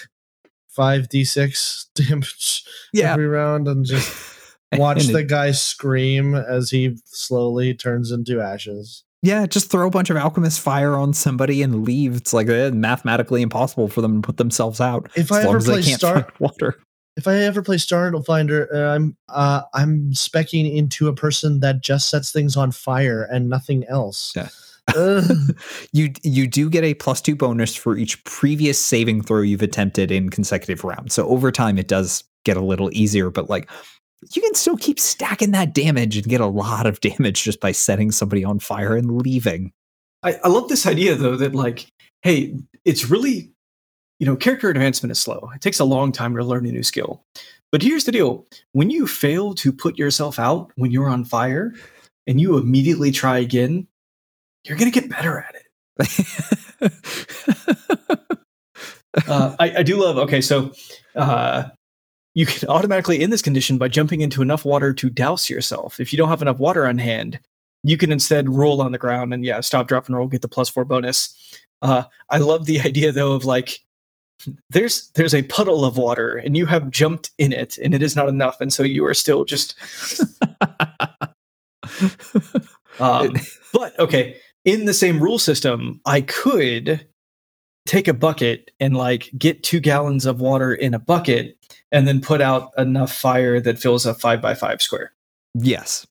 five d six damage Yeah. every round, and just Watch And the it- guy scream as he slowly turns into ashes. yeah, just throw a bunch of alchemist fire on somebody and leave. It's like eh, mathematically impossible for them to put themselves out If as I long ever as they play can't Star, find water. If I ever play Starfinder, uh, I'm uh, I'm specking into a person that just sets things on fire and nothing else. Yeah. You you do get a plus two bonus for each previous saving throw you've attempted in consecutive rounds. So over time, it does get a little easier, but like you can still keep stacking that damage and get a lot of damage just by setting somebody on fire and leaving. I, I love this idea though that like, hey, it's really, you know, character advancement is slow. It takes a long time to learn a new skill. But here's the deal: when you fail to put yourself out when you're on fire, and you immediately try again, you're gonna get better at it. uh, I, I do love. Okay, so uh, you can automatically end this condition by jumping into enough water to douse yourself. If you don't have enough water on hand, you can instead roll on the ground and yeah, stop, drop, and roll, get the plus four bonus. Uh, I love the idea though of like there's there's a puddle of water and you have jumped in it and it is not enough. And so you are still just um, but okay in the same rule system i could take a bucket and like get two gallons of water in a bucket and then put out enough fire that fills a five by five square. Yes,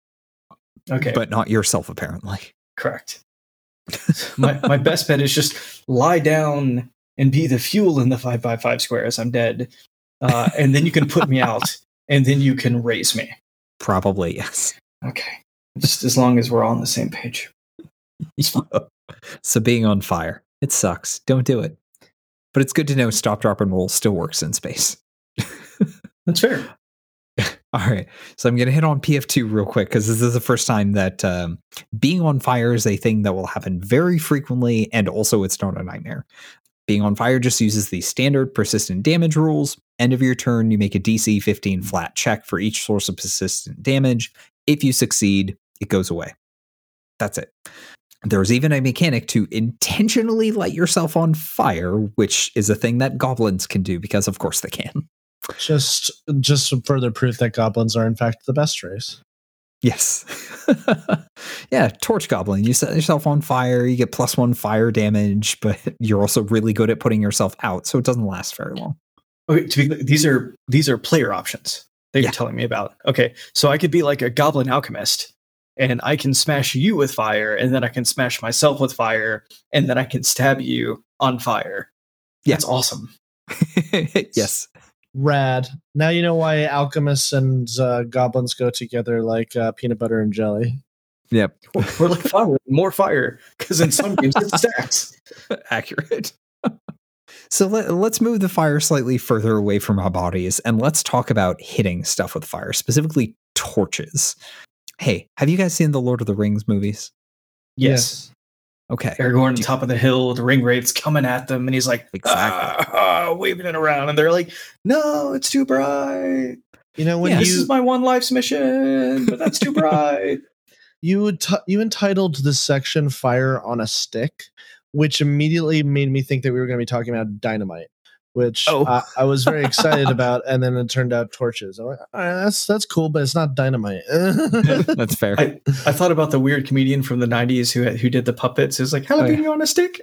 okay. But not yourself apparently. correct. My, my best bet is just lie down and be the fuel in the five by five squares i'm dead uh, and then you can put me out and then you can raise me Probably yes. okay just as long as we're all on the same page So being on fire, it sucks. Don't do it. But it's good to know stop, drop, and roll still works in space. that's fair All right. So I'm going to hit on PF2 real quick because this is the first time that um, being on fire is a thing that will happen very frequently. And also, it's not a nightmare. Being on fire just uses the standard persistent damage rules. End of your turn, you make a DC 15 flat check for each source of persistent damage. If you succeed, it goes away. That's it. There's even a mechanic to intentionally light yourself on fire, which is a thing that goblins can do because, of course, they can. just just further proof that goblins are in fact the best race. Yes. yeah, torch goblin. You set yourself on fire, you get plus one fire damage, but you're also really good at putting yourself out, so it doesn't last very long. okay to be these are these are player options that Yeah. you're telling me about okay so i could be like a goblin alchemist and i can smash you with fire and then i can smash myself with fire and then i can stab you on fire Yeah. that's awesome yes. Rad. Now you know why alchemists and uh, goblins go together like uh, peanut butter and jelly. Yep. we're like fire more fire because in some games it stacks Accurate. so let, let's move the fire slightly further away from our bodies and let's talk about hitting stuff with fire, specifically torches. Hey, have you guys seen the Lord of the Rings movies? yes, Okay. aragorn on top of the hill the ring wraiths coming at them and he's like Exactly. "Ah," waving it around and they're like no it's too bright You know when Yeah, this is my one life's mission, but that's too bright. you would t- you entitled this section "Fire on a Stick," which immediately made me think that we were going to be talking about dynamite, which Oh. I, I was very excited about, and then it turned out torches. I'm like, "All right, that's that's cool, but it's not dynamite. That's fair. I, I thought about the weird comedian from the '90s who who did the puppets. It was like jalapeno yeah. on a stick.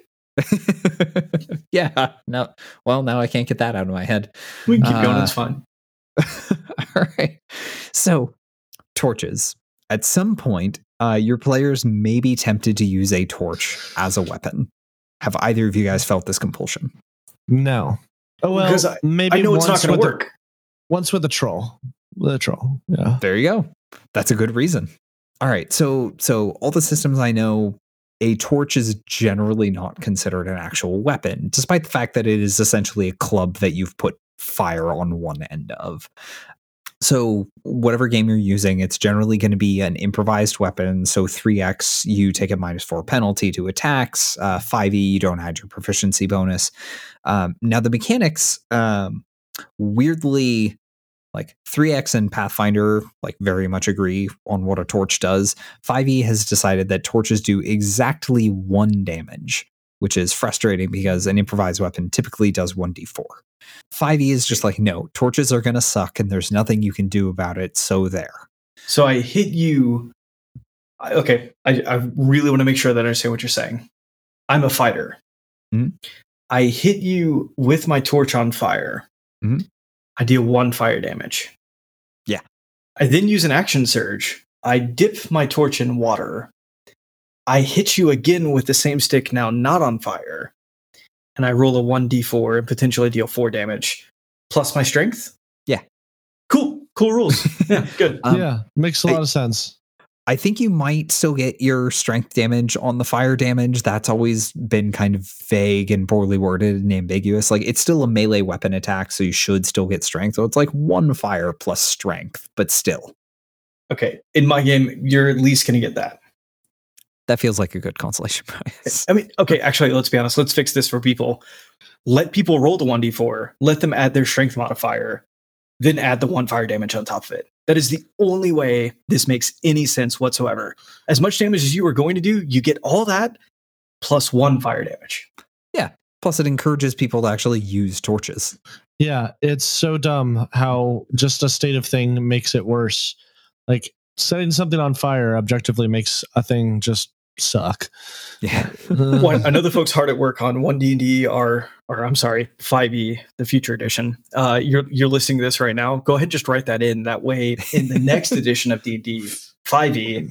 yeah. No. Well, now I can't get that out of my head. We can keep going. Uh, It's fine. All right. So, torches. At some point, uh, your players may be tempted to use a torch as a weapon. Have either of you guys felt this compulsion? no. Oh well, Because I- maybe I know it's not once going to with the- work. once with a troll, with a troll. Yeah. There you go. That's a good reason. All right. So, so all the systems I know, a torch is generally not considered an actual weapon, despite the fact that it is essentially a club that you've put fire on one end of. So, whatever game you're using, it's generally going to be an improvised weapon. So, 3x, you take a minus four penalty to attacks. Uh, 5e, you don't add your proficiency bonus. Um, now, the mechanics, um, weirdly, like 3x and Pathfinder, like very much agree on what a torch does. 5e has decided that torches do exactly one damage, which is frustrating because an improvised weapon typically does 1d4. 5e is just like, no, torches are going to suck and there's nothing you can do about it, so there. So I hit you. I- Okay, I, I really want to make sure that I understand what you're saying. I'm a fighter. Mhm. I hit you with my torch on fire. Mhm. I deal one fire damage. Yeah. I then use an action surge. I dip my torch in water. I hit you again with the same stick, now not on fire. And I roll a 1d4 and potentially deal 4 damage. Plus my strength? Yeah. Cool. Cool rules. yeah, good. Um, yeah, makes a lot of sense. I think you might still get your strength damage on the fire damage. That's always been kind of vague and poorly worded and ambiguous. Like it's still a melee weapon attack, so you should still get strength. So it's like one fire plus strength, but still, Okay, in my game, you're at least going to get that. That feels like a good consolation prize. I mean, okay, actually, let's be honest. Let's fix this for people. Let people roll the 1d4, let them add their strength modifier, then add the one fire damage on top of it. That is the only way this makes any sense whatsoever. As much damage as you are going to do, you get all that plus one fire damage. Yeah. Plus, it encourages people to actually use torches. Yeah, it's so dumb how just a state of thing makes it worse. Like setting something on fire objectively makes a thing just suck. Yeah. One, I know the folks hard at work on one D and D are, or I'm sorry, five E, the future edition. Uh, you're you're listening to this right now. Go ahead, just write that in. That way, in the next edition of D and D five E,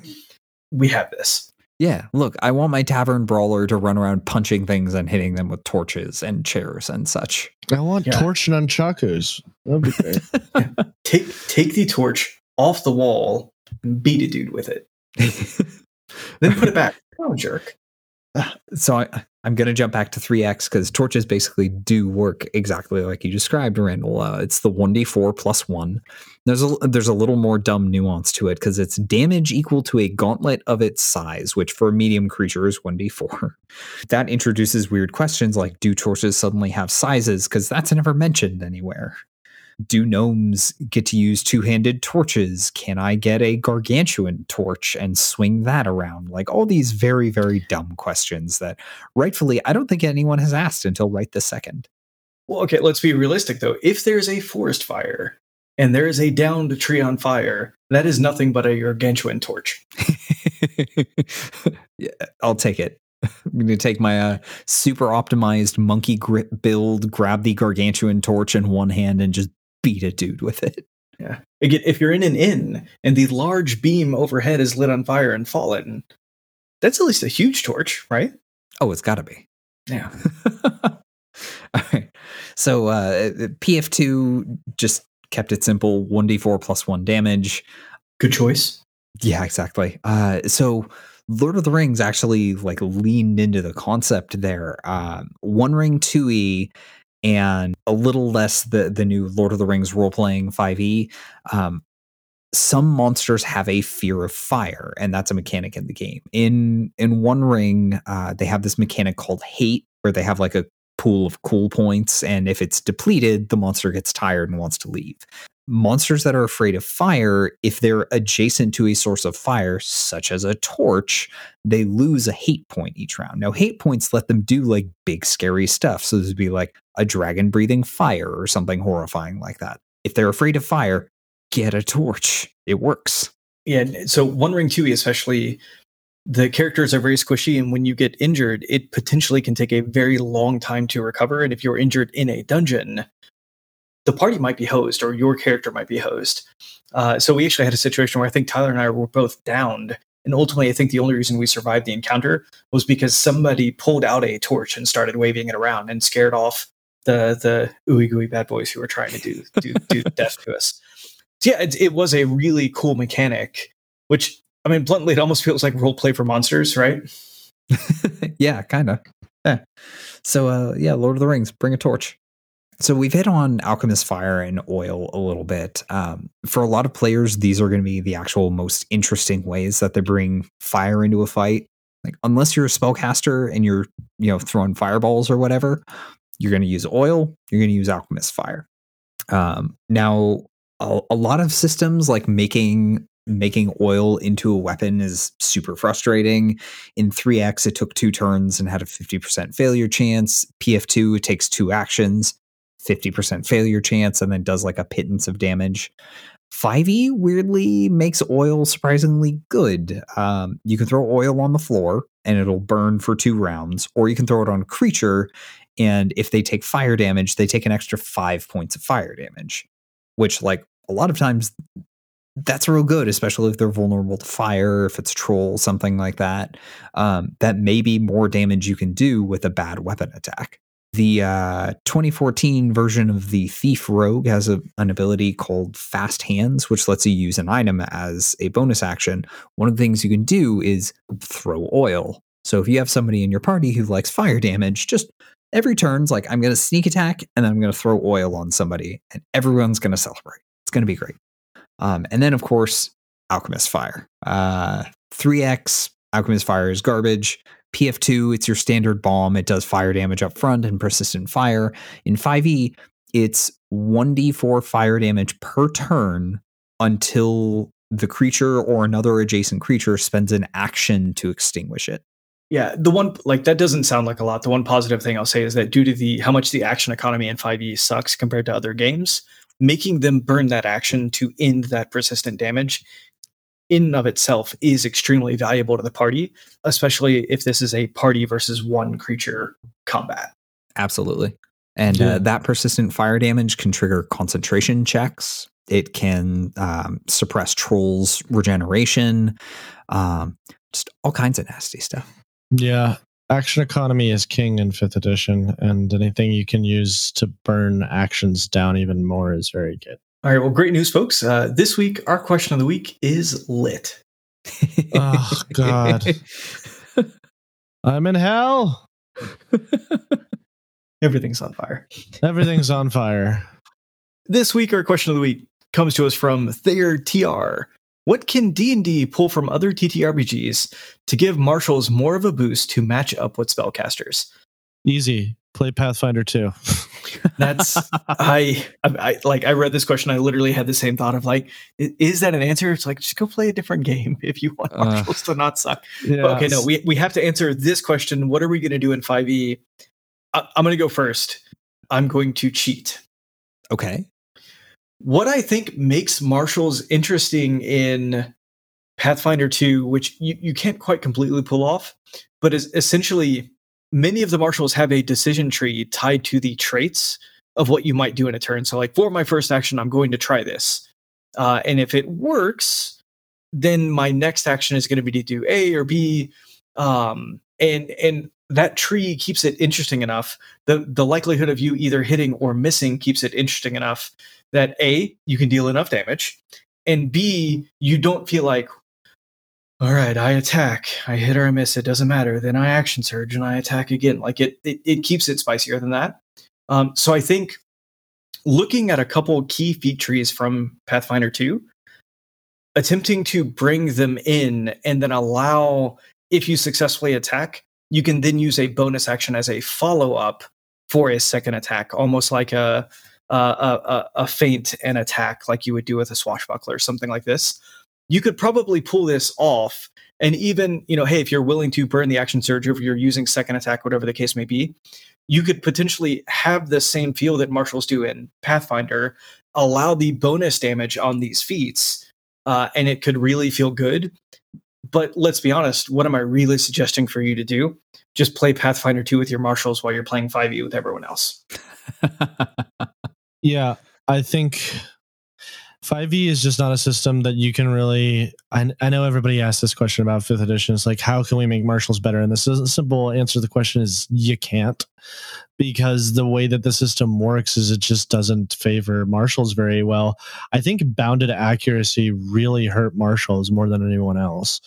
we have this. Yeah, look, I want my tavern brawler to run around punching things and hitting them with torches and chairs and such. I want Yeah. torch and unchakus. That'd be great. Take take the torch off the wall, and beat a dude with it, then put it back. Oh, jerk! so I, I'm going to jump back to 3x because torches basically do work exactly like you described, Randall. Uh, it's the 1d4 plus 1. There's a, there's a little more dumb nuance to it because it's damage equal to a gauntlet of its size, which for a medium creature is 1d4. That introduces weird questions like do torches suddenly have sizes? Because that's never mentioned anywhere. Do gnomes get to use two handed torches? Can I get a gargantuan torch and swing that around? Like all these very, very dumb questions that rightfully I don't think anyone has asked until right this second. Well, okay, let's be realistic though. If there's a forest fire and there is a downed tree on fire, that is nothing but a gargantuan torch. yeah, I'll take it. I'm going to take my uh, super optimized monkey grip build, grab the gargantuan torch in one hand, and just beat a dude with it. Yeah. Again, if you're in an inn and the large beam overhead is lit on fire and fallen, that's at least a huge torch, right? Oh, it's got to be. Yeah. All right. So uh, PF2 just kept it simple 1d4 plus 1 damage. Good choice. Yeah, exactly. Uh, so Lord of the Rings actually like leaned into the concept there. Um, One Ring 2e and a little less the the new Lord of the Rings role playing 5e. Um, some monsters have a fear of fire, and that's a mechanic in the game. In in One Ring, uh, they have this mechanic called hate, where they have like a pool of cool points, and if it's depleted, the monster gets tired and wants to leave monsters that are afraid of fire, if they're adjacent to a source of fire, such as a torch, they lose a hate point each round. Now, hate points let them do like big, scary stuff. So this would be like a dragon breathing fire or something horrifying like that. If they're afraid of fire, get a torch. It works. Yeah. So One Ring 2e, especially, the characters are very squishy, and when you get injured, it potentially can take a very long time to recover. And if you're injured in a dungeon, the party might be hosed or your character might be hosed. Uh, so we actually had a situation where I think Tyler and I were both downed. And ultimately, I think the only reason we survived the encounter was because somebody pulled out a torch and started waving it around and scared off the the ooey gooey bad boys who were trying to do do, do death to us. So yeah, it, it was a really cool mechanic, which I mean, bluntly, it almost feels like role play for monsters, right? yeah, kind of. Yeah. So, uh, yeah, Lord of the Rings, bring a torch. So we've hit on alchemist fire and oil a little bit. Um, for a lot of players, these are going to be the actual most interesting ways that they bring fire into a fight. Like unless you're a spellcaster and you're you know throwing fireballs or whatever, you're going to use oil. You're going to use alchemist fire. Um, now, a, a lot of systems like making making oil into a weapon is super frustrating. In 3x, it took two turns and had a 50% failure chance. PF2, it takes two actions, 50% failure chance, and then does like a pittance of damage. 5e weirdly makes oil surprisingly good. Um, you can throw oil on the floor and it'll burn for two rounds, or you can throw it on a creature, and if they take fire damage, they take an extra five points of fire damage, which, like, a lot of times that's real good, especially if they're vulnerable to fire, if it's troll, something like that. Um, that may be more damage you can do with a bad weapon attack. The uh, 2014 version of the Thief Rogue has a, an ability called Fast Hands, which lets you use an item as a bonus action. One of the things you can do is throw oil. So if you have somebody in your party who likes fire damage, just every turn's like, I'm going to sneak attack and then I'm going to throw oil on somebody, and everyone's going to celebrate. It's going to be great. Um, and then, of course, Alchemist Fire. Uh, 3x Alchemist Fire is garbage. PF2, it's your standard bomb. It does fire damage up front and persistent fire. In 5e, it's 1d4 fire damage per turn until the creature or another adjacent creature spends an action to extinguish it. Yeah, the one like that doesn't sound like a lot. The one positive thing I'll say is that due to the how much the action economy in 5e sucks compared to other games, making them burn that action to end that persistent damage in and of itself is extremely valuable to the party, especially if this is a party versus one creature combat. Absolutely. And Yeah. uh, that persistent fire damage can trigger concentration checks. It can um, suppress trolls' regeneration, um, just all kinds of nasty stuff. Yeah. Action economy is king in fifth edition, and anything you can use to burn actions down even more is very good. All right, well, great news, folks. Uh, this week, our question of the week is lit. Oh, God. I'm in hell. Everything's on fire. Everything's on fire. This week, our question of the week comes to us from Thayer TR. What can D&D pull from other TTRPGs to give martials more of a boost to match up with spellcasters? Easy. Play Pathfinder 2. That's I, I I like I read this question I literally had the same thought of like is that an answer? It's like just go play a different game if you want Uh. martials to not suck. Yeah. Okay, no, we we have to answer this question. What are we going to do in 5e? I, I'm going to go first. I'm going to cheat. okay. what I think makes martials interesting in Pathfinder 2, which you, you can't quite completely pull off, but is essentially many of the martials have a decision tree tied to the traits of what you might do in a turn. So, like for my first action, I'm going to try this. Uh, and if it works, then my next action is going to be to do A or B. Um, and and that tree keeps it interesting enough. The the likelihood of you either hitting or missing keeps it interesting enough that A, you can deal enough damage, and B, you don't feel like, all right, I attack, I hit or I miss, it doesn't matter. Then I action surge and I attack again. Like it, it, it keeps it spicier than that. Um, so I think looking at a couple key feat trees from Pathfinder 2, attempting to bring them in and then allow, if you successfully attack, you can then use a bonus action as a follow up for a second attack, almost like a, a, a, a feint and attack, like you would do with a swashbuckler or something like this. You could probably pull this off. And even, you know, hey, if you're willing to burn the action surge, or if you're using second attack, whatever the case may be, you could potentially have the same feel that martials do in Pathfinder, allow the bonus damage on these feats, uh, and it could really feel good. But let's be honest, what am I really suggesting for you to do? Just play Pathfinder 2 with your martials while you're playing 5e with everyone else. Yeah, I think 5e is just not a system that you can really. I, I know everybody asked this question about fifth edition. It's like, how can we make martials better? And the s- simple answer to the question is you can't, because the way that the system works is it just doesn't favor martials very well. I think bounded accuracy really hurt martials more than anyone else.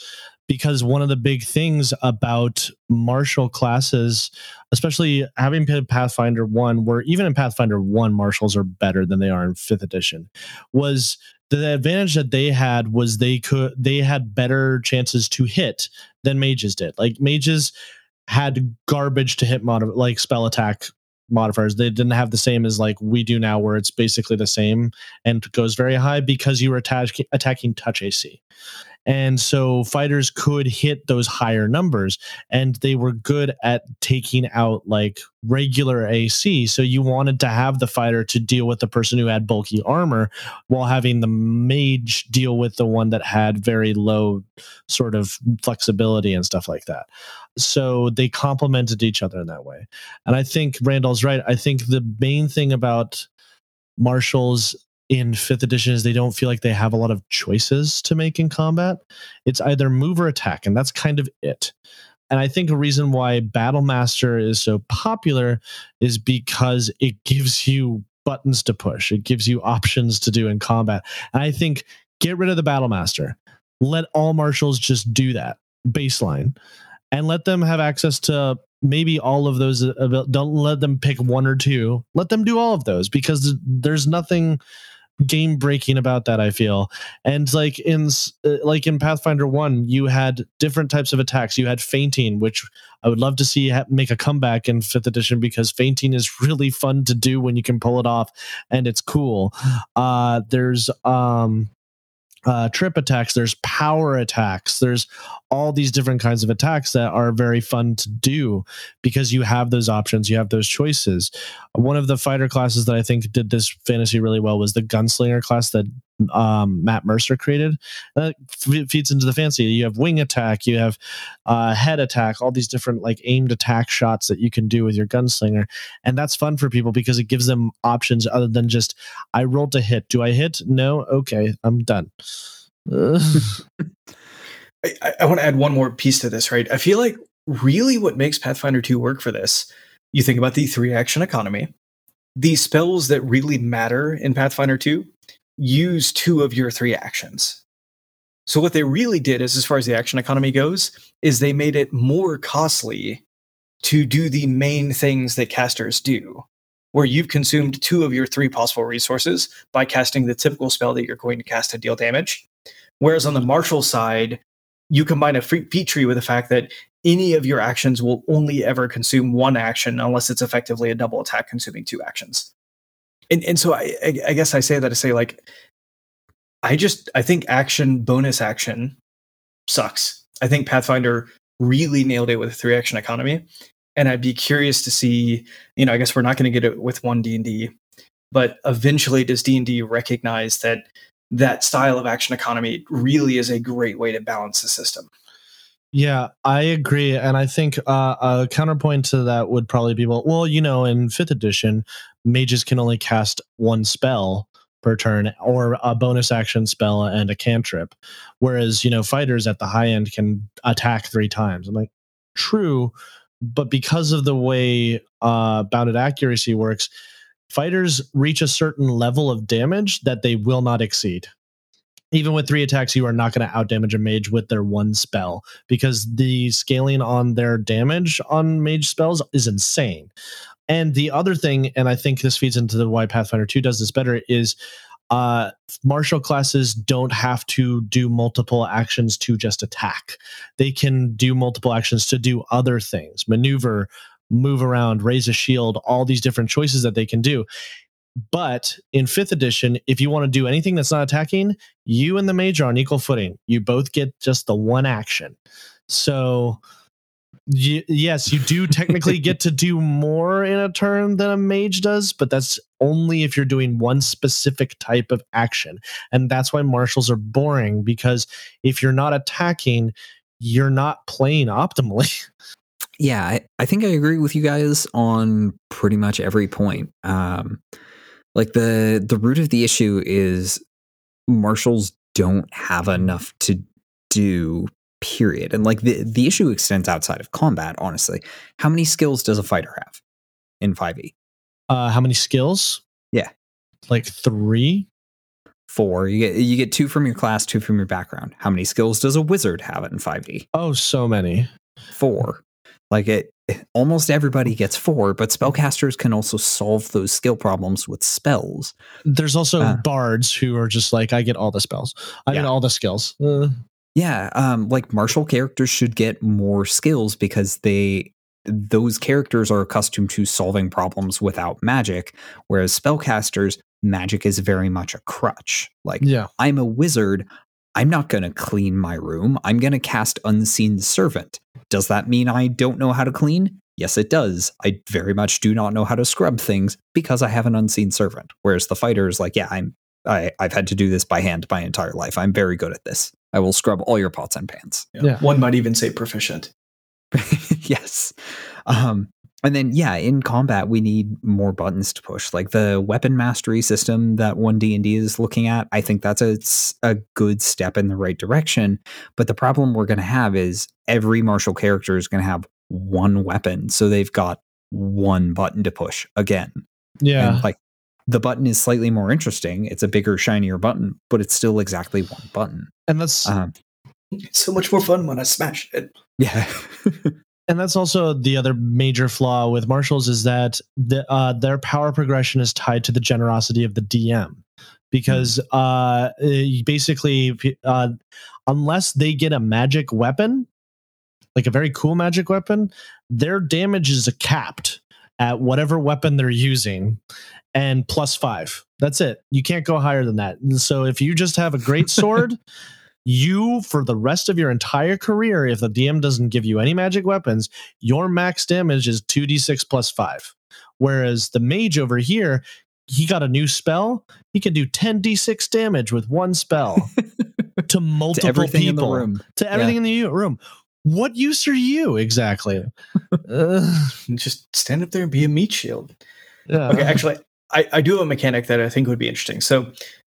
Because one of the big things about martial classes especially having played Pathfinder 1, where even in Pathfinder 1, martials are better than they are in 5th edition, was the advantage that they had was they could they had better chances to hit than mages did. Like mages had garbage to hit mod like spell attack modifiers. They didn't have the same as like we do now, where it's basically the same and goes very high because you were attack- attacking touch AC. And so fighters could hit those higher numbers and they were good at taking out like regular AC. So you wanted to have the fighter to deal with the person who had bulky armor while having the mage deal with the one that had very low sort of flexibility and stuff like that. So they complemented each other in that way. And I think Randall's right. I think the main thing about martials in fifth edition is they don't feel like they have a lot of choices to make in combat. It's either move or attack, and that's kind of it. And I think a reason why Battle Master is so popular is because it gives you buttons to push. It gives you options to do in combat. And I think get rid of the Battle Master. Let all martials just do that baseline and let them have access to maybe all of those don't let them pick one or two let them do all of those because there's nothing game breaking about that i feel. And like in uh, like in pathfinder 1 you had different types of attacks. You had feinting which i would love to see make a comeback in 5th edition because feinting is really fun to do when you can pull it off and it's cool. Uh there's um uh, trip attacks, there's power attacks, there's all these different kinds of attacks that are very fun to do because you have those options, you have those choices. One of the fighter classes that I think did this fantasy really well was the gunslinger class that um, Matt Mercer created. That feeds into the fancy. You have wing attack, you have uh, head attack, all these different like aimed attack shots that you can do with your gunslinger, and that's fun for people because it gives them options other than just I rolled to hit. Do I hit? No. Okay, I'm done. I, I want to add one more piece to this. Right, I feel like really what makes Pathfinder 2 work for this. You think about the three action economy. The spells that really matter in Pathfinder 2 use two of your three actions. So what they really did is as far as the action economy goes, is they made it more costly to do the main things that casters do, where you've consumed two of your three possible resources by casting the typical spell that you're going to cast to deal damage. Whereas on the martial side, you combine a feat tree with the fact that any of your actions will only ever consume one action unless it's effectively a double attack consuming two actions and and so I, I guess I say that to say like I just I think action bonus action sucks. I think Pathfinder really nailed it with a three action economy, and I'd be curious to see. You know, I guess we're not going to get it with one D and D, but eventually, does D and D recognize that that style of action economy really is a great way to balance the system? Yeah, I agree, and I think uh, a counterpoint to that would probably be well, well, you know, in fifth edition, mages can only cast one spell per turn or a bonus action spell and a cantrip whereas you know fighters at the high end can attack three times i'm like true but because of the way uh, bounded accuracy works fighters reach a certain level of damage that they will not exceed even with three attacks, you are not going to outdamage a mage with their one spell because the scaling on their damage on mage spells is insane. And the other thing, and I think this feeds into the why Pathfinder 2 does this better, is uh, martial classes don't have to do multiple actions to just attack. They can do multiple actions to do other things, maneuver, move around, raise a shield, all these different choices that they can do. But in fifth edition, if you want to do anything that's not attacking, you and the mage are on equal footing. You both get just the one action. So Y- yes, you do technically get to do more in a turn than a mage does, but that's only if you're doing one specific type of action. And that's why martials are boring because if you're not attacking, you're not playing optimally. Yeah, I, I think I agree with you guys on pretty much every point. Um, like the the root of the issue is martials don't have enough to do period. And like the the issue extends outside of combat, honestly. How many skills does a fighter have in 5e? Uh how many skills? Yeah. Like 3? 4. You get you get 2 from your class, 2 from your background. How many skills does a wizard have in 5e? Oh, so many. 4. Like it almost everybody gets 4, but spellcasters can also solve those skill problems with spells. There's also uh, bards who are just like I get all the spells. I yeah. get all the skills. Uh. Yeah, um, like martial characters should get more skills because they those characters are accustomed to solving problems without magic, whereas spellcasters, magic is very much a crutch. Like, Yeah. I'm a wizard. I'm not going to clean my room. I'm going to cast Unseen Servant. Does that mean I don't know how to clean? Yes, it does. I very much do not know how to scrub things because I have an Unseen Servant. Whereas the fighter is like, yeah, I'm. I, I've had to do this by hand my entire life. I'm very good at this. I will scrub all your pots and pans. Yeah. One might even say proficient. yes. Um, and then yeah, in combat we need more buttons to push. Like the weapon mastery system that one D and D is looking at, I think that's a, a good step in the right direction. But the problem we're going to have is every martial character is going to have one weapon, so they've got one button to push again. Yeah. And like the button is slightly more interesting. It's a bigger, shinier button, but it's still exactly one button. And that's Um, so much more fun when I smash it. yeah. and that's also the other major flaw with martials is that the, uh, their power progression is tied to the generosity of the DM because uh, eh, basically uh, unless they get a magic weapon like a very cool magic weapon their damage is capped at whatever weapon they're using and plus five. That's it. You can't go higher than that. And so if you just have a great sword you for the rest of your entire career if the dm doesn't give you any magic weapons your max damage is 2d6 plus 5 whereas the mage over here he got a new spell. He can do 10d6 damage with one spell to multiple to everything people in the room. to everything in the room. What use are you exactly? Uh, Just stand up there and be a meat shield. yeah. Okay, actually, I, I do have a mechanic that I think would be interesting. So,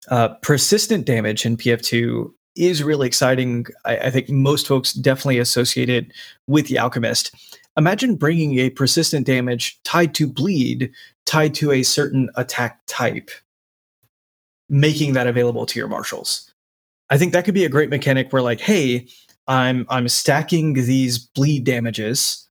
uh, persistent damage in PF2 is really exciting. I, I think most folks definitely associate it with the Alchemist. Imagine bringing a persistent damage tied to bleed, tied to a certain attack type, making that available to your martials. I think that could be a great mechanic where, like, hey, I'm I'm stacking these bleed damages.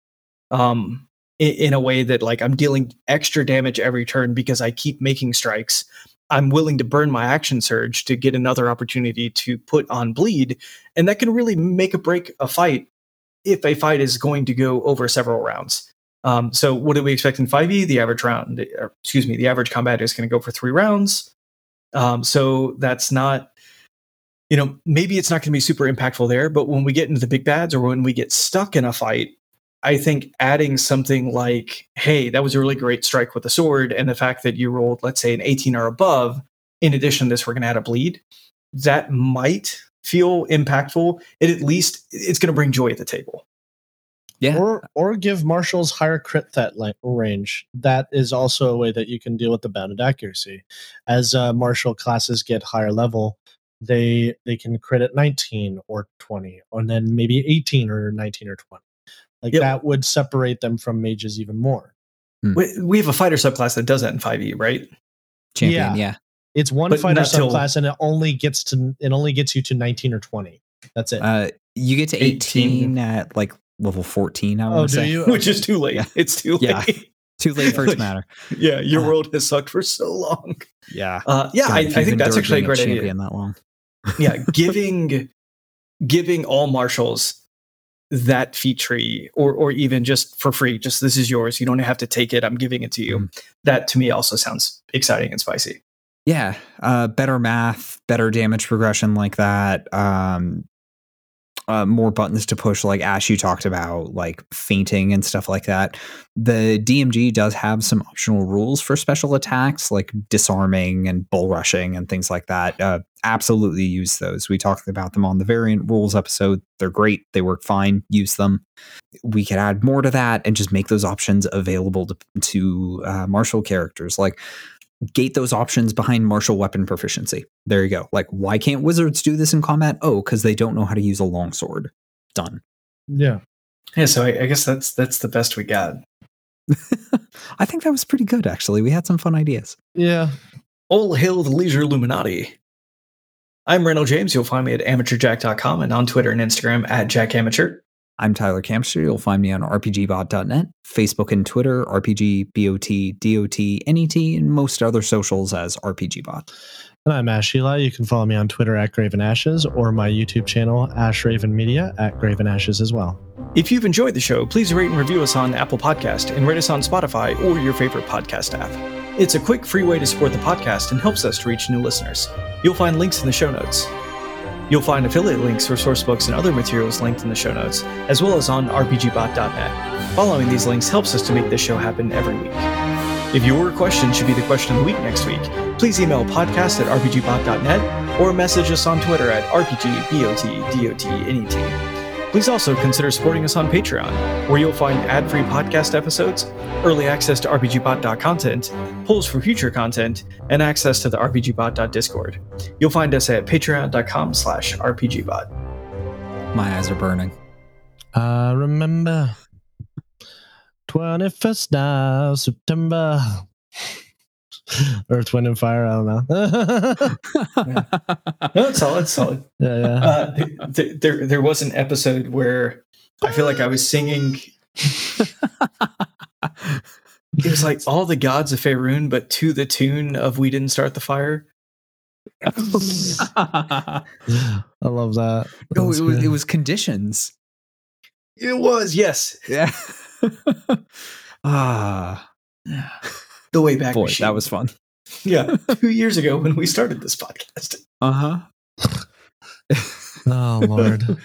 Um, in, in a way that like I'm dealing extra damage every turn because I keep making strikes. I'm willing to burn my action surge to get another opportunity to put on bleed, and that can really make or break a fight if a fight is going to go over several rounds. Um, so, what do we expect in 5e? The average round, excuse me, the average combat is going to go for three rounds. Um, so that's not, you know, maybe it's not going to be super impactful there, but when we get into the big bads or when we get stuck in a fight, I think adding something like, hey, that was a really great strike with the sword, and the fact that you rolled, let's say, an 18 or above, in addition to this, we're going to add a bleed, that might feel impactful. It at least it's going to bring joy at the table. Yeah. or or give martials higher crit threat li- range. That is also a way that you can deal with the bounded accuracy. As uh, martial classes get higher level, they they can crit at 19 or 20, and then maybe 18 or 19 or 20. Like Yep. that would separate them from mages even more. We, we have a fighter subclass that does that in 5e, right? Champion, Yeah. yeah. It's one But fighter not till- subclass, and it only gets to it only gets you to 19 or 20. That's it. Uh, you get to 18. 18 at like level 14, I oh, want to do say. you? Which is too late. Yeah. It's too late. Yeah. Too late for it to matter. yeah, your Uh, world has sucked for so long. Yeah. Uh, yeah, God, I, I think that's actually a being great idea. champion that long. yeah giving giving all martials that feat tree or or even just for free just this is yours you don't have to take it i'm giving it to you Mm. that to me also sounds exciting and spicy Yeah. Uh, better math, better damage progression like that. Um, uh, more buttons to push, like Ash, you talked about, like feinting and stuff like that. The DMG does have some optional rules for special attacks, like disarming and bull rushing and things like that. Uh, absolutely use those. We talked about them on the variant rules episode. They're great. They work fine. Use them. We could add more to that and just make those options available to, to uh, martial characters. Like gate those options behind martial weapon proficiency. There you go. Like, why can't wizards do this in combat? Oh, because they don't know how to use a longsword. Done. yeah. yeah so I, I guess that's that's the best we got I think that was pretty good, actually. We had some fun ideas. Yeah. all hail the leisure illuminati i'm randall james you'll find me at amateurjack.com and on twitter and instagram at jackamateur I'm Tyler Kamstra. You'll find me on RPGbot.net, Facebook and Twitter, RPGBOT, DOT, NET, and most other socials as RPGbot. And I'm Ash Ely. You can follow me on Twitter at Graven Ashes or my YouTube channel, Ash Raven Media, at Graven Ashes as well. If you've enjoyed the show, please rate and review us on Apple Podcast and rate us on Spotify or your favorite podcast app. It's a quick, free way to support the podcast and helps us to reach new listeners. You'll find links in the show notes. You'll find affiliate links for source books and other materials linked in the show notes, as well as on rpgbot.net. Following these links helps us to make this show happen every week. If your question should be the question of the week next week, please email podcast at rpgbot.net or message us on Twitter at rpgbotdotnet. Please also consider supporting us on Patreon, where you'll find ad-free podcast episodes, early access to RPGbot content, polls for future content, and access to the RPGbot.discord. You'll find us at patreon.com slash rpgbot. My eyes are burning. I remember 21st of September. Earth, Wind, and Fire. I don't know. No, it's solid, it's solid. yeah, yeah. Uh, th- th- there, there was an episode where I feel like I was singing. It was like all the gods of Faerun, but to the tune of "We Didn't Start the Fire." I love that. no, That's it was, good. it was conditions. It was yes, Yeah. ah, the way back. boy, machine. that was fun. yeah, two years ago when we started this podcast. Uh huh. Oh Lord.